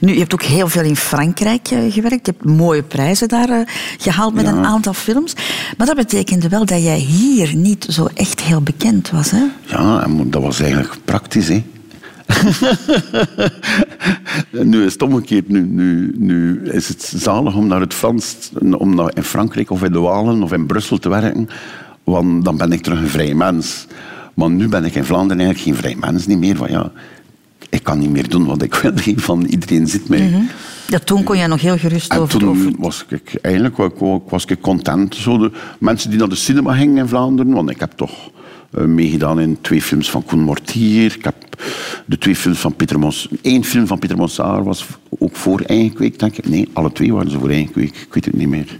Nu, je hebt ook heel veel in Frankrijk eh, gewerkt. Je hebt mooie prijzen daar eh, gehaald met Ja. een aantal films. Maar dat betekende wel dat jij hier niet zo echt heel bekend was, hè? Ja, dat was eigenlijk praktisch, hè. nu is het omgekeerd. Nu, nu, nu is het zalig om naar het Frans, om naar in Frankrijk of in de Walen of in Brussel te werken. Want dan ben ik terug een vrij mens. Maar nu ben ik in Vlaanderen eigenlijk geen vrij mens niet meer. Van, ja, ik kan niet meer doen wat ik wil. Van iedereen zit mij. Ja, toen kon jij nog heel gerust En over, toen was ik eigenlijk wa- wa- was ik content. Zo de mensen die naar de cinema gingen in Vlaanderen, want ik heb toch meegedaan in twee films van Koen Mortier. Ik heb de twee films van Pieter Mons... Eén film van Pieter Monsaar was ook voor Eigenkweek, denk ik. Nee, alle twee waren ze voor Eigenkweek. Ik weet het niet meer.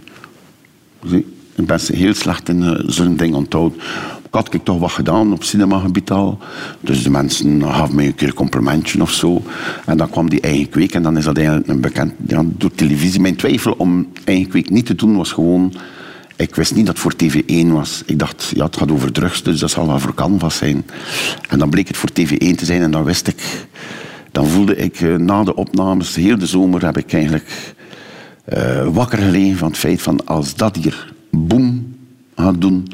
Ik ben heel slecht in uh, zo'n ding onthouden. Ik had ik toch wat gedaan op cinemagebied al. Dus de mensen gaven mij een keer een complimentje of zo. En dan kwam die eigen kweek en dan is dat eigenlijk een bekend... Ja, door televisie. Mijn twijfel om eigen kweek niet te doen was gewoon... Ik wist niet dat het voor TV1 was. Ik dacht, ja, het gaat over drugs, dus dat zal wel voor Canvas zijn. En dan bleek het voor TV1 te zijn en dan wist ik... Dan voelde ik eh, na de opnames, heel de zomer, heb ik eigenlijk uh, wakker gelegen van het feit van als dat hier boem gaat doen,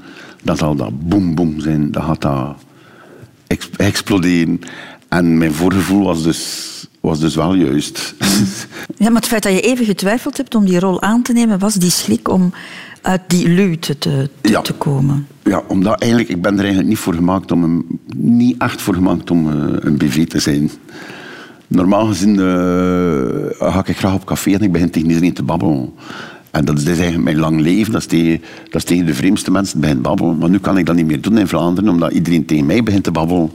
dan zal dat boem boem zijn. Dan gaat dat ex exploderen. En mijn voorgevoel was dus, was dus wel juist. Ja, maar het feit dat je even getwijfeld hebt om die rol aan te nemen, was die schrik om uit die luwte te, te, Ja. te komen. Ja, omdat eigenlijk, ik ben er eigenlijk niet voor gemaakt om een, niet echt voor gemaakt om eh, een BV te zijn. Normaal gezien eh, ga ik graag op café en ik begin tegen iedereen te babbelen. En dat is, eigenlijk mijn lang leven. Dat is, tegen, dat is tegen de vreemdste mensen begin babbelen. Maar nu kan ik dat niet meer doen in Vlaanderen, omdat iedereen tegen mij begint te babbelen.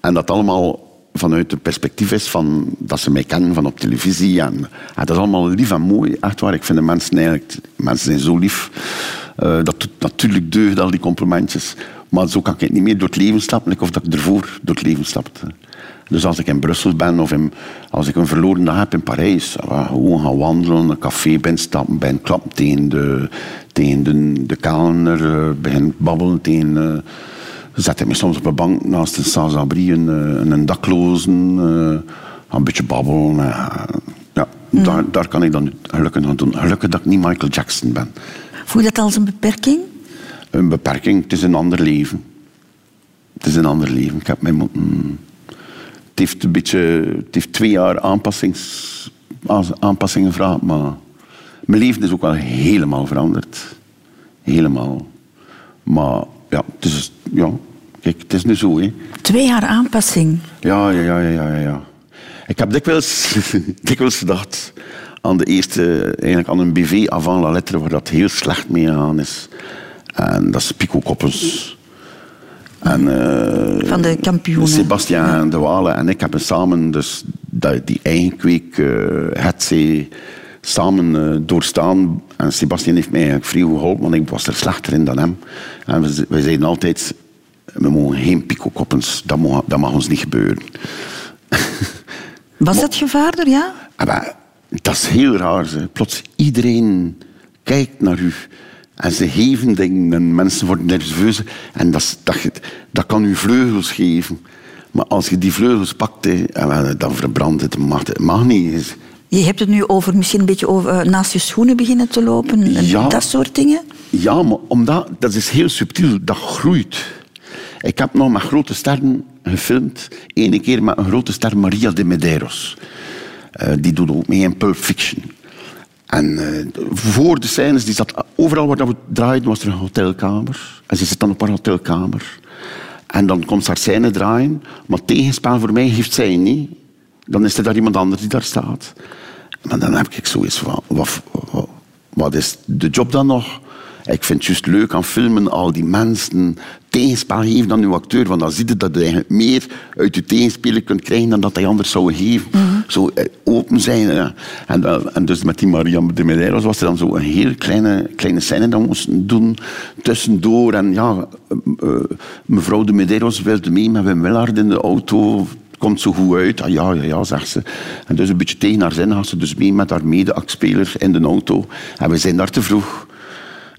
En dat allemaal vanuit het perspectief is van dat ze mij kennen van op televisie. En, en dat is allemaal lief en mooi. Echt waar, ik vind de mensen eigenlijk... Mensen zijn zo lief. Eh, dat doet natuurlijk deugd, al die complimentjes. Maar zo kan ik niet meer door het leven stappen, of dat ik ervoor door het leven stapte. Dus als ik in Brussel ben of als ik een verloren dag heb in Parijs, ah, gewoon gaan wandelen, een café binnenstappen, ben klappen tegen de, tegen de, de kelner, eh, begin babbelen tegen... zet ik me soms op een bank naast een sans-abri, een, eh, een daklozen, eh, een beetje babbelen. ja, daar, daar kan ik dan gelukkig aan doen. Gelukkig dat ik niet Michael Jackson ben. Voel je dat als een beperking? Een beperking, het is een ander leven. Het is een ander leven. Ik heb mij moeten... Het heeft, een beetje, het heeft twee jaar aanpassings, aanpassingen gevraagd, maar mijn leven is ook wel helemaal veranderd. Helemaal. Maar ja, het is, ja kijk, het is nu zo. Hè. Twee jaar aanpassing. Ja, ja, ja, ja, ja, ja. Ik heb dikwijls, dikwijls gedacht aan de eerste, eigenlijk aan een BV avant la lettre, waar dat heel slecht mee gegaan is. En dat is Pico Koppens. En, eh, Van de kampioenen. Sebastien de Walen en ik hebben samen dus die eigen kweek, eh het zee, samen eh, doorstaan. En Sebastien heeft mij eigenlijk vrij geholpen, want ik was er slechter in dan hem. En we, wij zeiden altijd, we mogen geen pico-koppens, dat, mag- dat mag ons niet gebeuren. Was dat gevaarder, ja? Ah, Maar dat is heel raar. Ze. Plots iedereen kijkt naar u. En ze geven dingen en mensen worden nerveus. En dat, dat, je- dat kan u vleugels geven. Maar als je die vleugels pakt, hè, wel, dan verbrandt het. Mag, het mag niet. Je hebt het nu over misschien een beetje over eh, naast je schoenen beginnen te lopen. en Ja. Dat soort dingen. Ja, maar omdat, dat is heel subtiel. Dat groeit. Ik heb nog met grote sterren gefilmd. Eén keer met een grote ster, Maria de Medeiros. Eh, die doet ook mee in Pulp Fiction. En eh, voor de scènes, die zat, overal waar we draaiden, was er een hotelkamer. En ze zit dan op haar hotelkamer. En dan komt ze haar scène draaien. Maar tegenspel voor mij heeft zij niet. Dan is er daar iemand anders die daar staat. Maar dan heb ik zoiets van... Wat is de job dan nog? Ik vind het juist leuk aan filmen, al die mensen tegenspel geven aan uw acteur. Want dan zie je dat je eigenlijk meer uit je tegenspeler kunt krijgen dan dat hij anders zou geven. Zo eh, open zijn. ja. En, dan- en dus met die Maria de Medeiros was er dan zo een heel kleine, kleine scène dat we moesten doen. Tussendoor. En ja, eh, eh, mevrouw de Medeiros wilde mee met Wim Willard in de auto komt zo goed uit. Ah, ja, ja, ja, zegt ze. En dus een beetje tegen haar zin gaat ze dus mee met haar mede-actspeler in de auto. En we zijn daar te vroeg.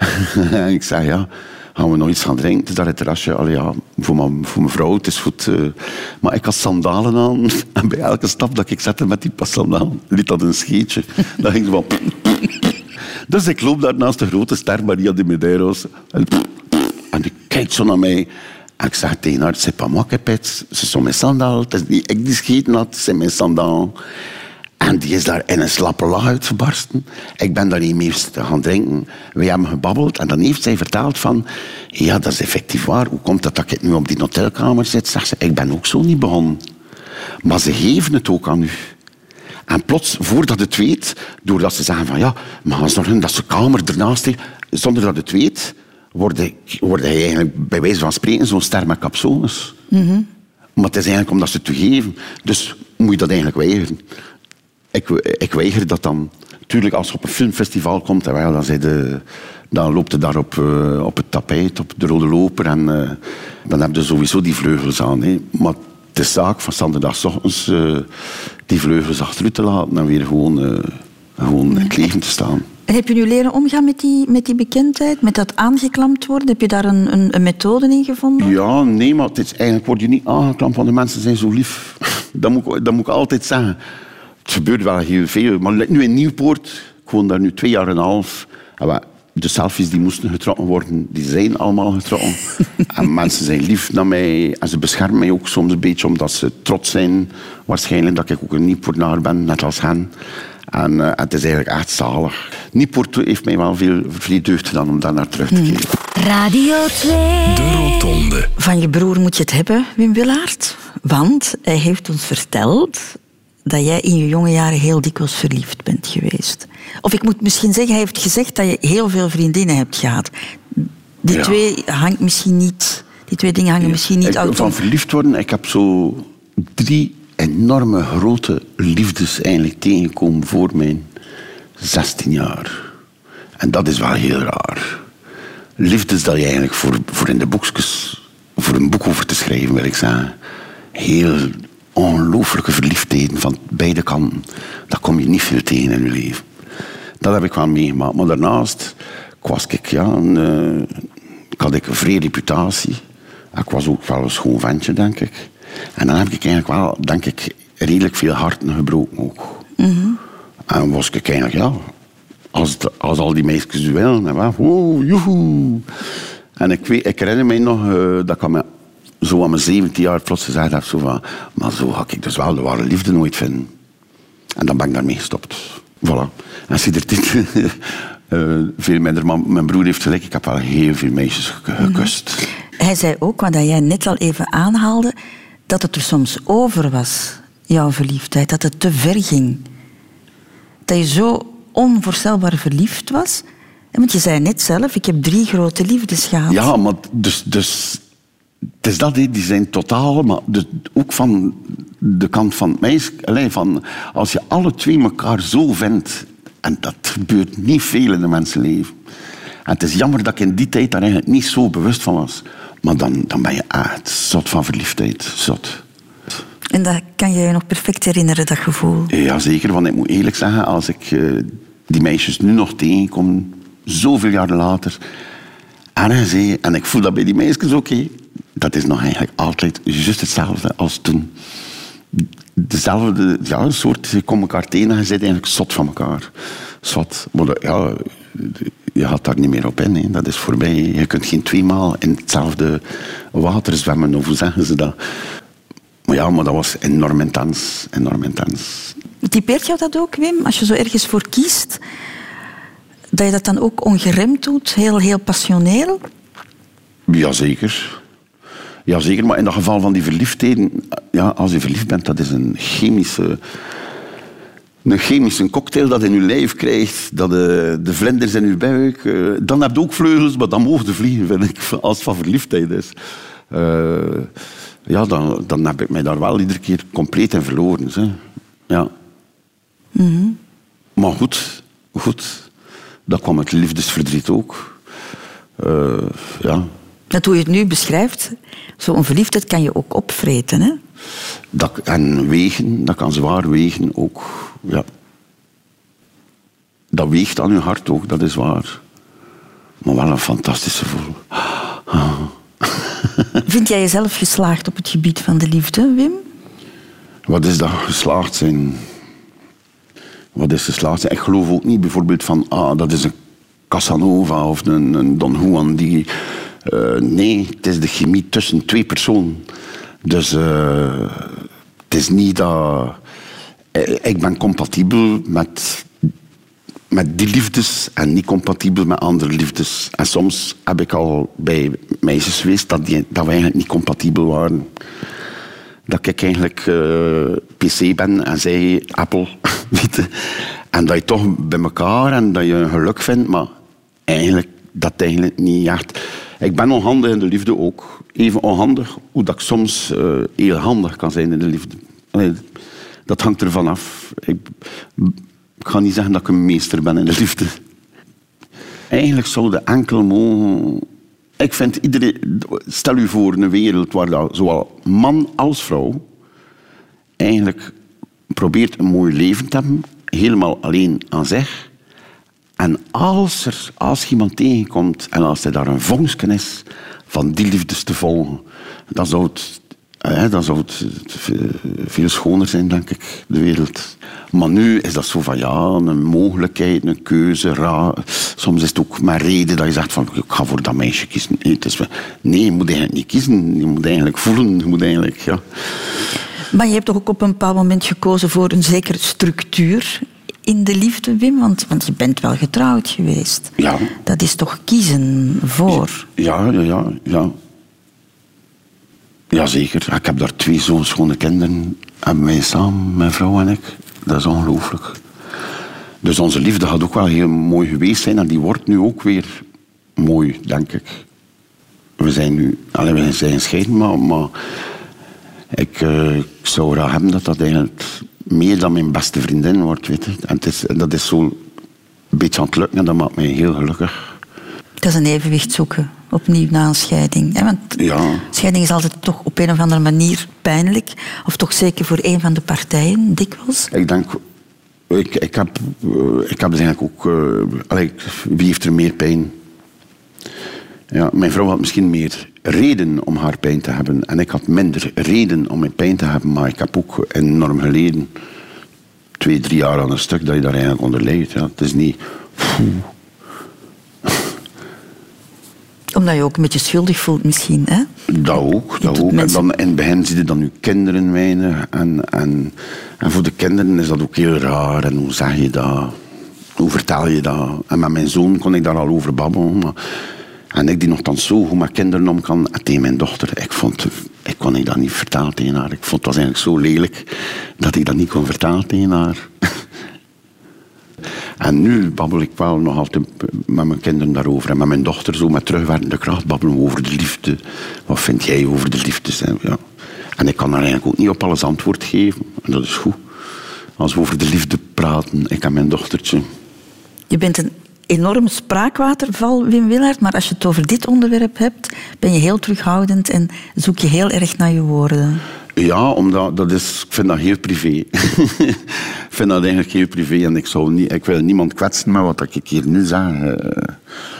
ik zei, ja, gaan we nog iets gaan drinken? Het is daar het. Allee, ja, voor, mijn, voor mijn vrouw, het is goed. eh. Maar ik had sandalen aan. En bij elke stap dat ik zette met die sandalen, liet dat een scheetje. Dan ging ze van... Dus ik loop daar naast de grote ster Maria de Medeiros. En, en die kijkt zo naar mij. En ik zeg tegen haar, c'est pas moi qui pète, ce mes sandales. Het is ik die scheten had, c'est mes sandales. En die is daar in een slappe lach uitgebarsten. Ik ben daar niet mee gaan drinken. We hebben gebabbeld en dan heeft zij verteld van... Ja, dat is effectief waar. Hoe komt het dat ik nu op die hotelkamer zit? Zegt ze, ik ben ook zo niet begonnen. Maar ze geven het ook aan u. En plots, voordat het weet, doordat ze zeggen van ja, maar gaan zorgen dat ze kamer ernaast heeft, zonder dat het weet, word, je- word je eigenlijk bij wijze van spreken zo'n ster met capsules. Maar het is eigenlijk omdat ze het toegeven. Dus moet je dat eigenlijk weigeren. Ik, ik weiger dat dan. Tuurlijk, als je op een filmfestival komt, wel, dan, de, dan loopt je daar op, eh, op het tapijt, op de rode loper. En eh, dan heb je sowieso die vleugels aan. Hè. Maar het is zaak van zondagochtends eh die vleugels achteruit te laten en weer gewoon, gewoon in het leven te staan. En heb je nu leren omgaan met die, met die bekendheid, met dat aangeklampt worden? Heb je daar een, een, een methode in gevonden? Ja, nee, maar het is, eigenlijk word je niet aangeklampt, want de mensen zijn zo lief. Dat moet, dat moet ik altijd zeggen. Het gebeurt wel heel veel. Maar nu in Nieuwpoort, ik woon daar nu twee jaar en een half. En we- de selfies die moesten getrokken worden, die zijn allemaal getrokken. en mensen zijn lief naar mij. En ze beschermen mij ook soms een beetje, omdat ze trots zijn. Waarschijnlijk dat ik ook een Nieuwpoortnaar ben, net als hen. En eh, het is eigenlijk echt zalig. Nieuwpoort heeft mij wel veel, veel deugd gedaan om daar naar terug te kijken. Radio 2. De Rotonde. Van je broer moet je het hebben, Wim Willaert. Want hij heeft ons verteld dat jij in je jonge jaren heel dikwijls verliefd bent geweest. Of ik moet misschien zeggen, hij heeft gezegd dat je heel veel vriendinnen hebt gehad. Die Ja. twee hangt misschien niet... Die twee dingen hangen misschien niet ik, uit. Van verliefd worden, ik heb zo drie enorme grote liefdes eigenlijk tegengekomen voor mijn 16 jaar. En dat is wel heel raar. Liefdes dat je eigenlijk voor, voor in de boekjes, voor een boek over te schrijven, wil ik zeggen. Heel ongelooflijke verliefdheden van beide kanten. Dat kom je niet veel tegen in je leven. Dat heb ik wel meegemaakt. Maar daarnaast was ik, ja, een, eh, ik had ik een vrije reputatie. Ik was ook wel een schoon ventje, denk ik. En dan heb ik eigenlijk wel, denk ik, redelijk veel harten gebroken ook. En was ik eigenlijk, ja, als, als al die meisjes willen, was oh, joehoe. En ik, weet, ik herinner mij nog eh, dat ik aan mijn, zo aan mijn 17 jaar plots gezegd heb, zo van, maar zo ga ik dus wel de ware liefde nooit vinden. En dan ben ik daarmee gestopt. Voilà. En sindsdien uh, veel minder. Maar mijn broer heeft gelijk, ik heb wel heel veel meisjes gek- gekust. Hij zei ook, wat jij net al even aanhaalde, dat het er soms over was, jouw verliefdheid. Dat het te ver ging. Dat je zo onvoorstelbaar verliefd was. Want je zei net zelf, ik heb drie grote liefdes gehad. Ja, maar dus, dus het is dat, die zijn totaal, maar dus ook van de kant van het meisje. allee, Van, als je alle twee elkaar zo vindt, en dat gebeurt niet veel in een mensenleven. En het is jammer dat ik in die tijd daar eigenlijk niet zo bewust van was. Maar dan, dan ben je echt zot van verliefdheid. Zot. En dat kan je je nog perfect herinneren, dat gevoel. Jazeker, want ik moet eerlijk zeggen, als ik eh, die meisjes nu nog tegenkom, zoveel jaren later, hé, en ik voel dat bij die meisjes ook, dat is nog eigenlijk altijd juist hetzelfde als toen. Dezelfde, ja, een soort, je komt elkaar tegen en je zit eigenlijk zot van elkaar. Zot. Maar ja, je gaat daar niet meer op in, hè. dat is voorbij. Je kunt geen tweemaal in hetzelfde water zwemmen, of hoe zeggen ze dat? Maar ja, maar dat was enorm intens, enorm intens. Typeert jou dat ook, Wim? Als je zo ergens voor kiest, dat je dat dan ook ongeremd doet, heel, heel passioneel? Jazeker. Jazeker, maar in dat geval van die verliefdheden... Ja, als je verliefd bent, dat is een chemische... Een chemische cocktail dat in je lijf krijgt, dat de, de vlinders in je buik... eh, dan heb je ook vleugels, maar dan mogen ze vliegen, vind ik, als het van verliefdheid is. Eh, ja, dan, dan heb ik mij daar wel iedere keer compleet in verloren. Hè. Ja. Maar goed, goed. Dan kwam het liefdesverdriet ook. Eh, ja, Dat hoe je het nu beschrijft, zo'n verliefdheid kan je ook opvreten. Hè? Dat, en wegen, dat kan zwaar wegen ook. Ja. Dat weegt aan je hart ook, dat is waar. Maar wel een fantastische gevoel. Vind jij jezelf geslaagd op het gebied van de liefde, Wim? Wat is dat geslaagd zijn? Wat is geslaagd zijn? Ik geloof ook niet bijvoorbeeld van, ah, dat is een Casanova of een, een Don Juan die... eh, nee, het is de chemie tussen twee personen. Dus eh, het is niet dat... eh, Ik ben compatibel met, met die liefdes en niet compatibel met andere liefdes. En soms heb ik al bij meisjes geweest dat, die, dat we eigenlijk niet compatibel waren dat ik eigenlijk PC ben en zij Apple. En dat je toch bij elkaar en dat je een geluk vindt, maar eigenlijk dat eigenlijk niet echt. Ik ben onhandig in de liefde ook. Even onhandig hoe dat ik soms eh, heel handig kan zijn in de liefde. Allee, dat hangt ervan af. Ik, ga niet zeggen dat ik een meester ben in de liefde. Eigenlijk zouden enkel mogen... Ik vind iedereen... Stel u voor een wereld waar zowel man als vrouw eigenlijk probeert een mooi leven te hebben, helemaal alleen aan zich. En als er als iemand tegenkomt en als er daar een vonkje is van die liefdes te volgen, dan zou het, eh, dan zou het veel schoner zijn, denk ik, de wereld. Maar nu is dat zo van ja, een mogelijkheid, een keuze. Soms is het ook maar reden dat je zegt van ik ga voor dat meisje kiezen. Nee, nee, je moet eigenlijk niet kiezen. Je moet eigenlijk voelen. Je moet eigenlijk, ja. Maar je hebt toch ook op een bepaald moment gekozen voor een zekere structuur in de liefde, Wim? Want, want je bent wel getrouwd geweest. Ja. Dat is toch kiezen voor? Ja, ja, ja. ja. Jazeker. Ik heb daar twee zo'n schone kinderen. Hebben wij samen, mijn vrouw en ik. Dat is ongelooflijk. Dus onze liefde had ook wel heel mooi geweest zijn. En die wordt nu ook weer mooi, denk ik. We zijn nu... Allee, we zijn gescheiden, maar... maar ik, eh, ik zou graag hebben dat dat eigenlijk meer dan mijn beste vriendin wordt, weet je. En het is, dat is zo een beetje aan het lukken en dat maakt mij heel gelukkig. Dat is een evenwicht zoeken, opnieuw na een scheiding. hè? Want Ja. scheiding is altijd toch op een of andere manier pijnlijk. Of toch zeker voor een van de partijen, dikwijls. Ik denk, ik, ik, heb, eh, ik heb dus eigenlijk ook. allee, wie heeft er meer pijn? Ja, mijn vrouw had misschien meer reden om haar pijn te hebben. En ik had minder reden om mijn pijn te hebben. Maar ik heb ook enorm geleden. Twee, drie jaar aan een stuk dat je daar eigenlijk onder lijdt. Ja, het is niet. Omdat je ook een beetje schuldig voelt misschien. Hè? Dat ook, dat ook. En dan in het begin zie je dan je kinderen weinig. En, en, en voor de kinderen is dat ook heel raar. En hoe zeg je dat? Hoe vertel je dat? En met mijn zoon kon ik daar al over babbelen. Maar, en ik die nog dan zo goed met kinderen om kan. En mijn dochter, ik, vond, ik kon dat niet vertellen tegen haar. Ik vond het eigenlijk zo lelijk dat ik dat niet kon vertellen tegen haar. En nu babbel ik wel nog altijd met mijn kinderen daarover. En met mijn dochter zo met terugwerkende kracht babbelen we over de liefde. Wat vind jij over de liefde? Ja. en ik kan daar eigenlijk ook niet op alles antwoord geven. En dat is goed. Als we over de liefde praten, ik en mijn dochtertje. Je bent een enorm spraakwaterval, Wim Willaert. Maar als je het over dit onderwerp hebt, ben je heel terughoudend en zoek je heel erg naar je woorden. Ja, omdat dat is, ik vind dat heel privé. ik vind dat eigenlijk heel privé en ik, zou niet, ik wil niemand kwetsen met wat ik hier nu zeg. Eh,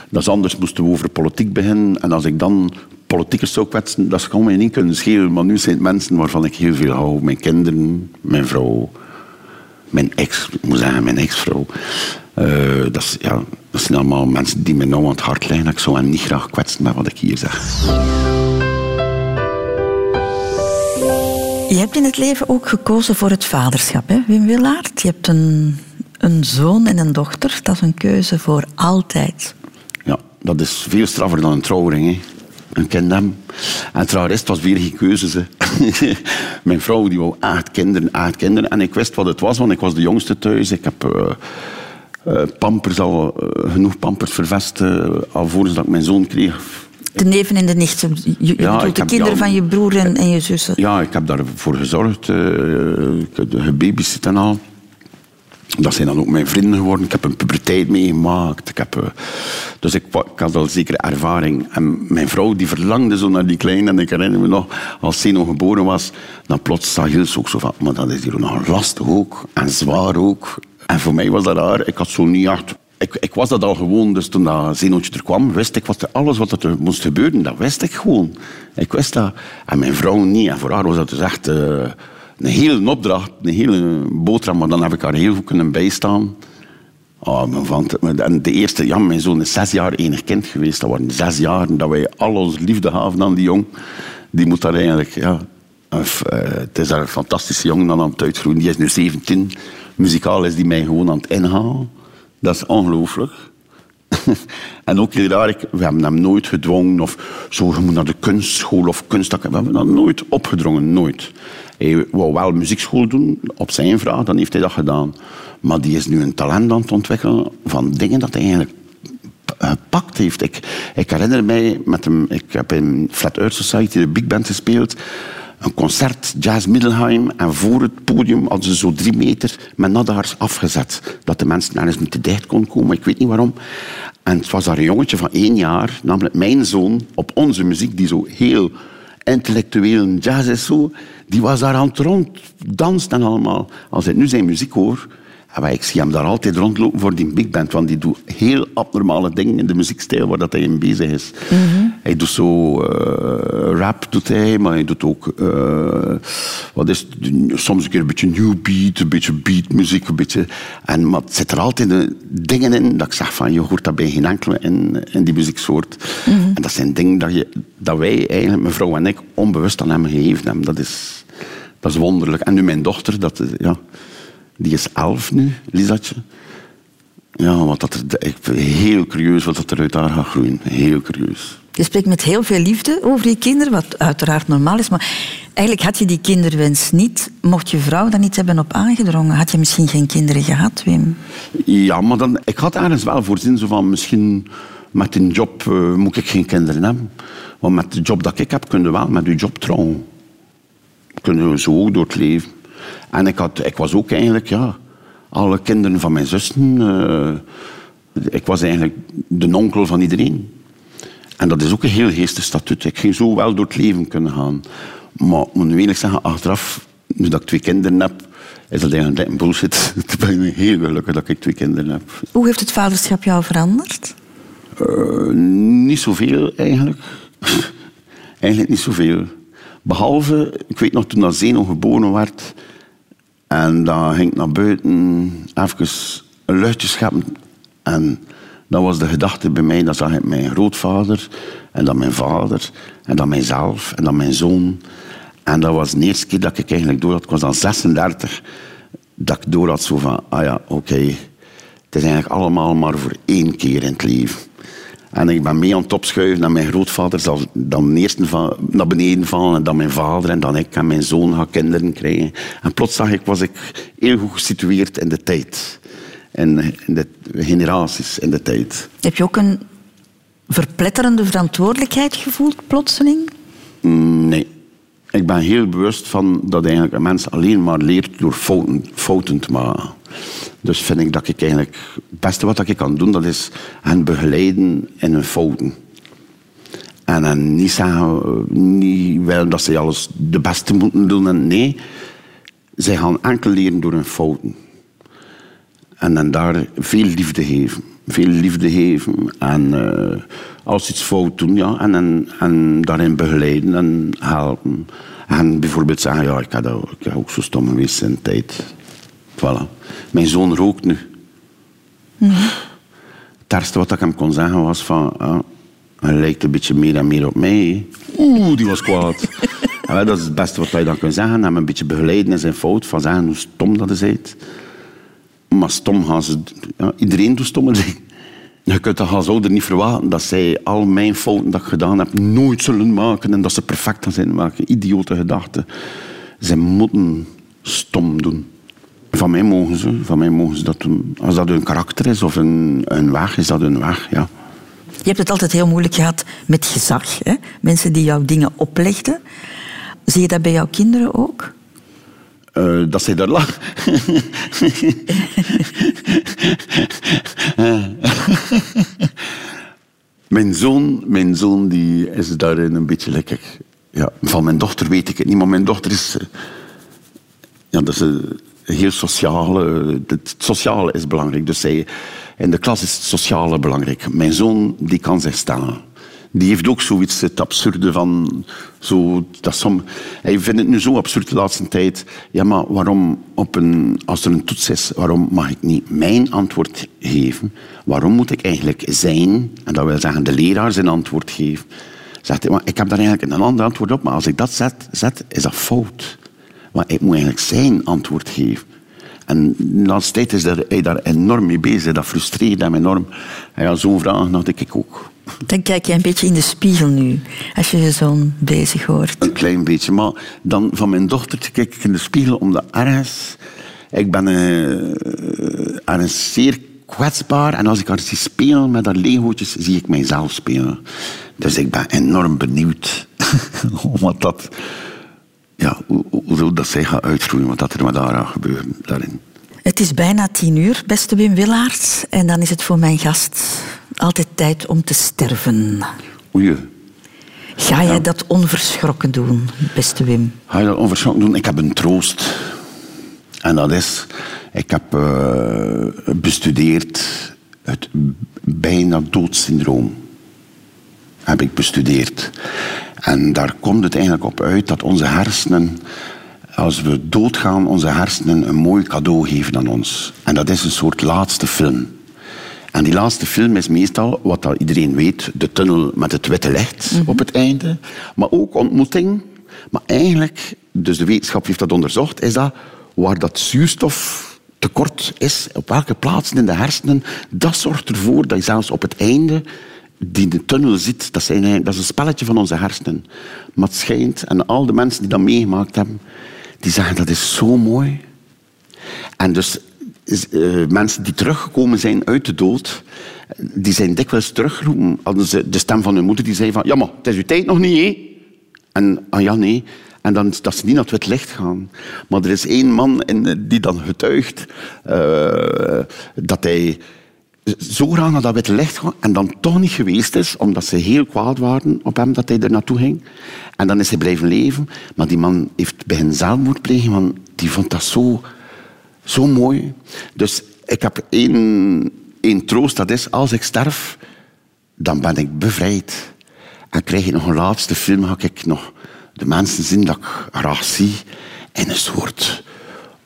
dat is anders, moesten we over politiek beginnen. En als ik dan politiekers zou kwetsen, dat kan mij niet kunnen schelen. Maar nu zijn het mensen waarvan ik heel veel hou. Mijn kinderen, mijn vrouw, mijn ex, ik moet zeggen, mijn ex-vrouw. Eh, dat, is, ja, dat zijn allemaal mensen die me nou aan het hart. Ik zou hen niet graag kwetsen met wat ik hier zeg. Je hebt in het leven ook gekozen voor het vaderschap, hè, Wim Willaert. Je hebt een, een zoon en een dochter. Dat is een keuze voor altijd. Ja, dat is veel straffer dan een trouwring. Hè. Een kind hebben. En trouwens, het was weer geen keuze. Ze. Mijn vrouw die wou acht kinderen, acht kinderen. En ik wist wat het was, want ik was de jongste thuis. Ik heb eh, eh, pampers al, eh, genoeg pampers vervest uh, alvorens dat ik mijn zoon kreeg. De neven en de nichten. Je, je Ja, bedoelt ik de kinderen ja, van je broer en, en je zussen. Ja, ik heb daarvoor gezorgd. eh, ik heb gebabysit en al. Dat zijn dan ook mijn vrienden geworden. Ik heb een puberteit meegemaakt. Ik heb, eh, dus ik, had al zekere ervaring. En mijn vrouw die verlangde zo naar die kleine. En ik herinner me nog, als ze nog geboren was, dan plots zag Gils ook zo van, maar dat is hier nog lastig ook. En zwaar ook. En voor mij was dat raar. Ik had zo niet. Ik, ik was dat al gewoon, dus toen dat zenootje er kwam, wist ik wat er, alles wat er moest gebeuren. Dat wist ik gewoon. Ik wist dat. En mijn vrouw niet. En voor haar was dat dus echt... eh, een hele opdracht, een hele boterham, maar dan heb ik haar heel goed kunnen bijstaan. Oh, en de eerste, ja, mijn zoon is zes jaar enig kind geweest. Dat waren zes jaar dat wij al onze liefde gaven aan die jong. Die moet daar eigenlijk, ja... eh, het is daar een fantastische jongen aan het uitgroeien. Die is nu 17. Muzikaal is die mij gewoon aan het inhalen. Dat is ongelooflijk. en ook heel raar, ik, we hebben hem nooit gedwongen of zo, je moet naar de kunstschool of kunstdak. We hebben dat nooit opgedrongen, nooit. Hij wou wel muziekschool doen, op zijn vraag, dan heeft hij dat gedaan. Maar die is nu een talent aan het ontwikkelen van dingen dat hij eigenlijk gepakt heeft. Ik, ik herinner mij, met hem, ik heb in Flat Earth Society de big band gespeeld. Een concert, Jazz Middelheim. En voor het podium hadden ze zo drie meter met naddaars afgezet. Dat de mensen nergens niet te dicht konden komen. Ik weet niet waarom. En het was daar een jongetje van één jaar, namelijk mijn zoon, op onze muziek, die zo heel intellectueel jazz is zo, die was daar aan het ronddansen en allemaal. Als ik nu zijn muziek hoor, wij- ik zie hem daar altijd rondlopen voor die big band, want die doet heel abnormale dingen in de muziekstijl waar dat hij in bezig is. Hij doet zo eh, rap, doet hij, maar hij doet ook eh, wat is het? soms een keer een beetje new beat, een beetje beatmuziek, een beetje. En maar het zit er altijd eh, dingen in dat ik zeg van je hoort dat bij geen enkele in, in die muzieksoort. En dat zijn dingen dat, je, dat wij eigenlijk, mevrouw en ik, onbewust aan hem gegeven hebben. Dat is, dat is wonderlijk. En nu mijn dochter, dat, is- ja, die is elf nu, Lisatje. Ja, wat dat, er- ik ben heel curieus wat dat er uit haar gaat groeien. Heel curieus. Je spreekt met heel veel liefde over je kinderen, wat uiteraard normaal is. Maar eigenlijk had je die kinderwens niet. Mocht je vrouw daar niet hebben op aangedrongen, had je misschien geen kinderen gehad, Wim. Ja, maar dan, ik had ergens wel voorzien zo van misschien met een job eh, moet ik geen kinderen hebben. Want met de job dat ik heb, kun je wel met je job trouwen. Kunnen we zo ook door het leven. En ik, had, ik was ook eigenlijk, ja, alle kinderen van mijn zussen. eh, ik was eigenlijk de onkel van iedereen. En dat is ook een heel geestig statuut. Ik ging zo wel door het leven kunnen gaan. Maar ik moet nu eerlijk zeggen, achteraf, nu dat ik twee kinderen heb, is dat eigenlijk een bullshit. Ik ben heel gelukkig dat ik twee kinderen heb. Hoe heeft het vaderschap jou veranderd? Eh, niet zoveel eigenlijk. eigenlijk niet zoveel. Behalve, ik weet nog toen dat Zeno geboren werd. En dan ging ik naar buiten even een luchtje scheppen. En dat was de gedachte bij mij. Dan zag ik mijn grootvader. En dan mijn vader. En dan mijzelf. En dan mijn zoon. En dat was de eerste keer dat ik eigenlijk door had. Ik was dan 36. Dat ik door had zo van, ah ja, oké. Het is eigenlijk allemaal maar voor één keer in het leven. En ik ben mee aan het opschuiven en mijn grootvader zal dan eerst naar beneden vallen en dan mijn vader en dan ik en mijn zoon gaan kinderen krijgen. En plots zag ik, was ik heel goed gesitueerd in de tijd. In, in de generaties in de tijd. Heb je ook een verpletterende verantwoordelijkheid gevoeld, plotseling? Mm, Nee. Ik ben heel bewust van dat eigenlijk een mens alleen maar leert door fouten, fouten te maken. Dus vind ik dat ik eigenlijk... Het beste wat ik kan doen, dat is hen begeleiden in hun fouten. En hen niet zeggen, niet willen dat ze alles de beste moeten doen. En nee, zij gaan enkel leren door hun fouten. En dan daar veel liefde geven. Veel liefde geven. En eh, als iets fout doen, ja. En, en, en daarin begeleiden en helpen. En bijvoorbeeld zeggen, ja, ik heb, ook zo stom geweest in tijd. Voilà. Mijn zoon rookt nu. Het ergste wat ik hem kon zeggen was van... ah, hij lijkt een beetje meer en meer op mij. Oeh, die was kwaad. Ja, dat is het beste wat je dan kunt zeggen. Hem een beetje begeleiden in zijn fout. Van zeggen hoe stom dat is. Maar stom gaan ze... Ja, iedereen doet stomme dingen. Je kunt dat als ouder niet verwachten dat zij al mijn fouten dat ik gedaan heb nooit zullen maken en dat ze perfect gaan zijn maken. Idiote gedachten. Ze moeten stom doen. Van mij mogen ze, van mij mogen ze dat doen. Als dat hun karakter is of een, een weg, is dat hun weg, ja. Je hebt het altijd heel moeilijk gehad met gezag. Hè? Mensen die jou dingen oplegden. Zie je dat bij jouw kinderen ook? Eh, dat zij daar lachen. mijn zoon, mijn zoon die is daarin een beetje lekker. Ja, van mijn dochter weet ik het niet, maar mijn dochter is. eh, Ja, dat is een heel sociale. Het sociale is belangrijk. Dus zij, in de klas is het sociale belangrijk. Mijn zoon die kan zich stellen. Die heeft ook zoiets, het absurde van... Zo, dat som, hij vindt het nu zo absurd de laatste tijd. Ja, maar waarom, op een, als er een toets is, waarom mag ik niet mijn antwoord geven? Waarom moet ik eigenlijk zijn, en dat wil zeggen de leraar zijn antwoord geven? Zegt hij, maar ik heb daar eigenlijk een ander antwoord op, maar als ik dat zet, zet is dat fout. Want ik moet eigenlijk zijn antwoord geven. En de laatste tijd is daar, hij daar enorm mee bezig. Dat frustreert hem enorm. En ja, zo'n vraag had ik ook. Dan kijk je een beetje in de spiegel nu, als je je zoon bezig hoort. Een klein beetje. Maar dan van mijn dochter kijk ik in de spiegel omdat ergens... Ik ben eh, ergens zeer kwetsbaar. En als ik haar zie spelen met haar legootjes, zie ik mijzelf spelen. Dus ik ben enorm benieuwd wat dat, ja, hoe, hoe hoe dat zij gaat uitgroeien, wat dat er haar gaat gebeuren daarin. Het is bijna tien uur, beste Wim Willaert. En dan is het voor mijn gast altijd tijd om te sterven. Oei, Ga jij dat onverschrokken doen, beste Wim? ga je dat onverschrokken doen? Ik heb een troost. En dat is, ik heb eh, bestudeerd het bijna doodsyndroom. Heb ik bestudeerd. En daar komt het eigenlijk op uit dat onze hersenen, als we doodgaan, onze hersenen een mooi cadeau geven aan ons. En dat is een soort laatste film. En die laatste film is meestal, wat al iedereen weet, de tunnel met het witte licht op het einde. Maar ook ontmoeting. Maar eigenlijk, dus de wetenschap heeft dat onderzocht, is dat waar dat zuurstof tekort is, op welke plaatsen in de hersenen, dat zorgt ervoor dat je zelfs op het einde die de tunnel ziet, dat, zijn, eigenlijk- dat is een spelletje van onze hersenen. Maar het schijnt, en al de mensen die dat meegemaakt hebben, die zeggen dat is zo mooi. En dus eh, mensen die teruggekomen zijn uit de dood, die zijn dikwijls teruggeroepen. Ze de stem van hun moeder die zei van, ja maar, het is uw tijd nog niet, hè? En ah ja, nee. En dan dat ze niet naar het licht gaan. Maar er is één man in, die dan getuigt eh, dat hij zo graag naar dat witte licht gaat en dan toch niet geweest is, omdat ze heel kwaad waren op hem dat hij er naartoe ging. En dan is hij blijven leven. Maar die man heeft begin zelfmoord plegen, want die vond dat zo, zo mooi. Dus ik heb één, één troost, dat is als ik sterf, dan ben ik bevrijd. En krijg ik nog een laatste film, ga ik nog de mensen zien dat ik graag zie. In een soort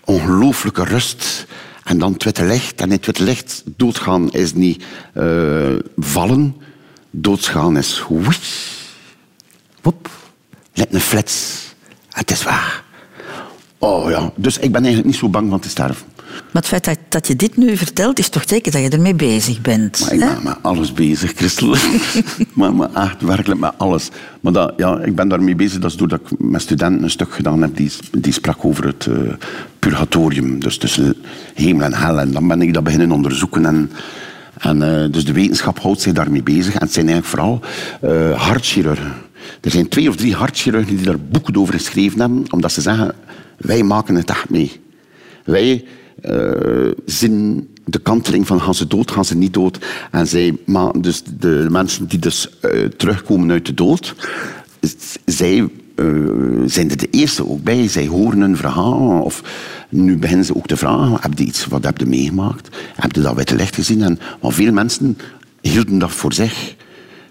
ongelooflijke rust. En dan het witte licht. En in het witte licht, doodgaan is niet eh, vallen. Doodsgaan is. Net een flits. Het is waar. Oh ja, dus ik ben eigenlijk niet zo bang van te sterven. Maar het feit dat, dat je dit nu vertelt, is toch zeker dat je ermee bezig bent. Maar ik hè? ben met alles bezig, Christel. maar, maar echt werkelijk met alles. Maar dat, ja, ik ben daarmee bezig. Dat is doordat ik met studenten een stuk gedaan heb. Die, die sprak over het eh, purgatorium. Dus tussen hemel en hel. En dan ben ik dat beginnen onderzoeken. En, en, eh, dus de wetenschap houdt zich daarmee bezig. En het zijn eigenlijk vooral eh, hartchirurgen. Er zijn twee of drie hartchirurgen die daar boeken over geschreven hebben. Omdat ze zeggen, wij maken het mee. Wij eh, zien de kanteling van gaan ze dood, gaan ze niet dood. En zij maken dus de mensen die dus eh, terugkomen uit de dood, zij eh, zijn er de eerste ook bij. Zij horen een verhaal. Of nu beginnen ze ook te vragen, heb je iets, wat heb je meegemaakt? Heb je dat witte licht gezien? En, maar veel mensen hielden dat voor zich.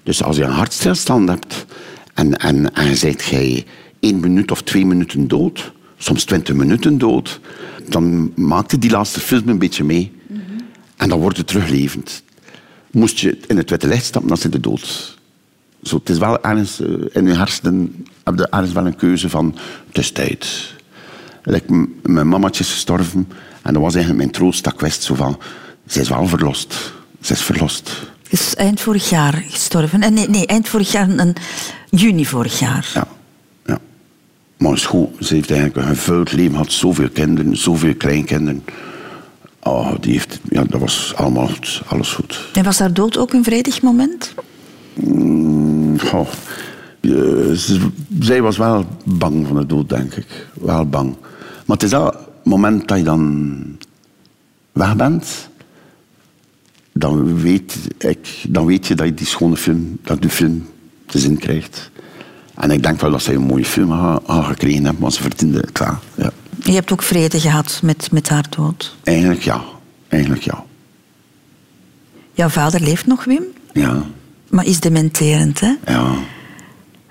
Dus als je een hartstilstand hebt en, en, en zijt jij één minuut of twee minuten dood, soms twintig minuten dood, dan maakte die laatste film een beetje mee. En dan wordt het teruglevend. Moest je in het witte licht stappen, dan zit je dood. Zo, het is wel ergens, eh, in je hersenen heb je ergens wel een keuze van, het is tijd. Like, mijn mamaatje is gestorven en dat was eigenlijk mijn troost dat ik wist zo van, ze is wel verlost. Ze is verlost. is eind vorig jaar gestorven. Eh, Nee, nee, eind vorig jaar, een, juni vorig jaar. Ja, ja. Maar is goed. Ze heeft eigenlijk een gevuld leven gehad. Zoveel kinderen, zoveel kleinkinderen. Oh, die heeft, ja, dat was allemaal goed, alles goed. En was haar dood ook een vredig moment? Eh, ze- zij was wel bang van de dood, denk ik. Wel bang. Maar het is dat moment dat je dan weg bent, dan weet, ik, dan weet je dat je die schone film, dat je film te zien krijgt. En ik denk wel dat zij een mooie film had, had gekregen hebben, want ze verdiende het wel. Ja. Je hebt ook vrede gehad met, met haar dood. Eigenlijk ja. Eigenlijk ja. Jouw vader leeft nog, Wim, Ja, maar is dementerend. Hè? ja.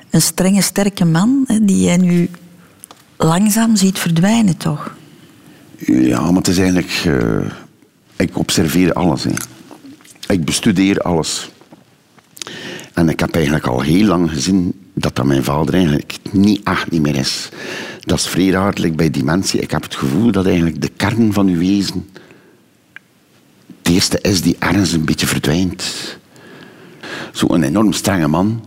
Een strenge, sterke man hè, die jij nu langzaam ziet verdwijnen, toch? Ja, maar het is eigenlijk... eh, ik observeer alles. Hè. Ik bestudeer alles. En ik heb eigenlijk al heel lang gezien dat dat mijn vader eigenlijk niet echt niet meer is. Dat is vrij bij dementie. Ik heb het gevoel dat eigenlijk de kern van uw wezen... Het eerste is die ergens een beetje verdwijnt. Zo'n enorm strenge man.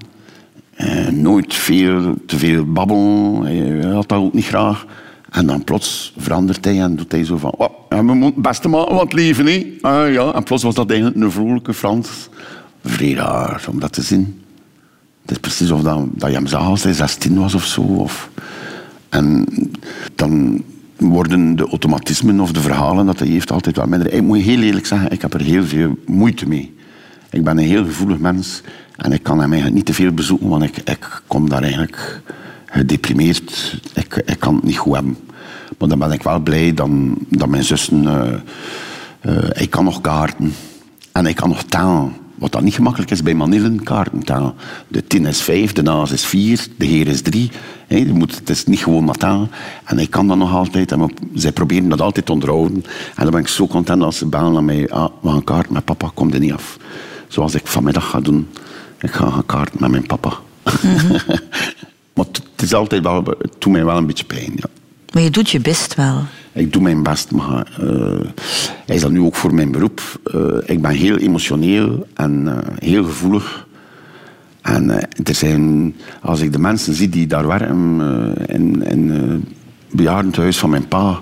Eh, nooit veel, te veel babbel. Hij had dat ook niet graag. En dan plots verandert hij en doet hij zo van... Oh, we moeten beste maken wat leven, hè. Ah, ja. En plots was dat eigenlijk een vrolijke Frans. Vrij raar om dat te zien. Het is precies of dat, dat je hem zag als hij 16 was of zo. Of... En dan worden de automatismen of de verhalen dat hij heeft altijd wat minder. Ik moet heel eerlijk zeggen, ik heb er heel veel moeite mee. Ik ben een heel gevoelig mens en ik kan hem eigenlijk niet te veel bezoeken, want ik, ik kom daar eigenlijk gedeprimeerd. Ik, ik kan het niet goed hebben. Maar dan ben ik wel blij dan, dat mijn zussen... eh, ik kan nog kaarten en ik kan nog talen. Wat dan niet gemakkelijk is bij Manillen, kaarten talen. De 10 is 5, de naas is 4, de heer is 3. He, je moet, het is niet gewoon talen. En ik kan dat nog altijd. En we- zij proberen dat altijd te onderhouden. En dan ben ik zo content als ze bellen naar mij. Ah, we gaan kaarten met papa, komt er niet af. Zoals ik vanmiddag ga doen. Ik ga gaan kaarten met mijn papa. maar het het is altijd wel, het doet mij wel een beetje pijn, ja. Maar je doet je best wel. Ik doe mijn best, maar eh, hij is dat nu ook voor mijn beroep. Eh, ik ben heel emotioneel en eh, heel gevoelig. En er zijn, als ik de mensen zie die daar werken in, in het bejaardentehuis van mijn pa,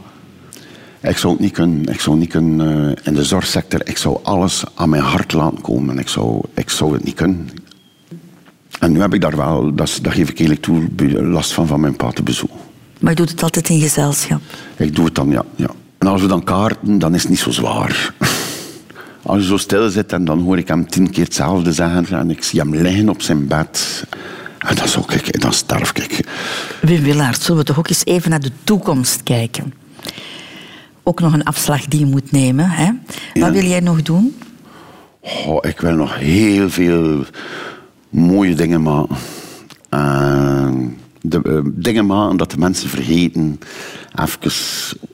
ik zou het niet kunnen. Ik zou niet kunnen in de zorgsector. Ik zou alles aan mijn hart laten komen. En ik zou, ik zou het niet kunnen. En nu heb ik daar wel, dat, dat geef ik eerlijk toe, last van van mijn pa te bezoeken. Maar je doet het altijd in gezelschap. Ik doe het dan, ja. ja. En als we dan kaarten, dan is het niet zo zwaar. Als je zo stil zit en dan hoor ik hem tien keer hetzelfde zeggen en ik zie hem liggen op zijn bed. En dan, zou ik, dan sterf ik. Wim Willaert, zullen we toch ook eens even naar de toekomst kijken? Ook nog een afslag die je moet nemen. Hè? Wat wil jij nog doen? Oh, ik wil nog heel veel mooie dingen maken. En de, eh, dingen maken dat de mensen vergeten. Even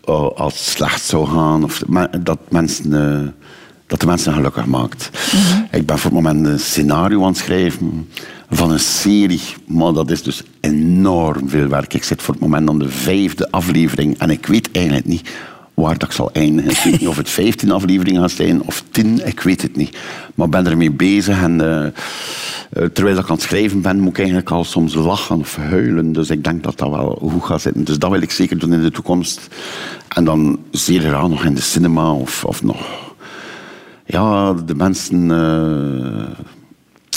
eh, als het slecht zou gaan. Of dat, mensen, eh, dat de mensen gelukkig maakt. Ik ben voor het moment een scenario aan het schrijven van een serie. Maar dat is dus enorm veel werk. Ik zit voor het moment aan de vijfde aflevering. En ik weet eigenlijk niet waar dat zal eindigen. Ik weet niet of het 15 afleveringen gaan zijn of 10, ik weet het niet. Maar ik ben ermee bezig en eh, eh, terwijl ik aan het schrijven ben, moet ik eigenlijk al soms lachen of huilen. Dus ik denk dat dat wel goed gaat zitten. Dus dat wil ik zeker doen in de toekomst. En dan zeer graag nog in de cinema of, of nog... Ja, de mensen eh,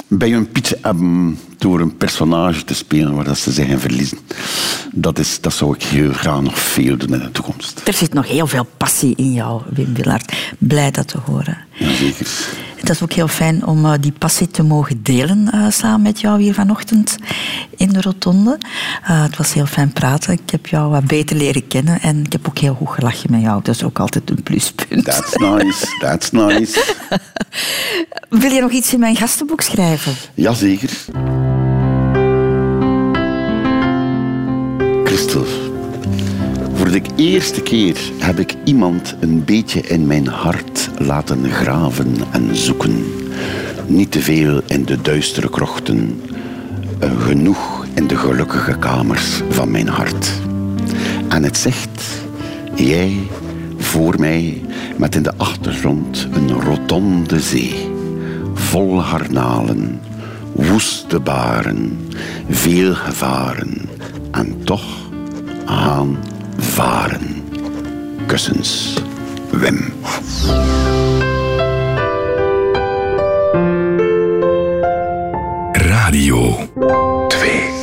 bij hun pietje hebben door een personage te spelen waar dat ze zich in verliezen. Dat, is, dat zou ik heel graag nog veel doen in de toekomst. Er zit nog heel veel passie in jou, Wim Willaert. Blij dat te horen. Jazeker. Het is ook heel fijn om eh, die passie te mogen delen eh, samen met jou hier vanochtend in de rotonde. Eh, het was heel fijn praten. Ik heb jou wat beter leren kennen en ik heb ook heel goed gelachen met jou. Dat is ook altijd een pluspunt. That's nice, that's nice. Wil je nog iets in mijn gastenboek schrijven? Jazeker. Christel, voor de eerste keer heb ik iemand een beetje in mijn hart laten graven en zoeken. Niet te veel in de duistere krochten, eh, genoeg in de gelukkige kamers van mijn hart. En het zegt, jij voor mij met in de achtergrond een rotonde zee vol harnalen, woeste baren, veel gevaren en toch gaan varen. Kussens, Wim. Radio 2.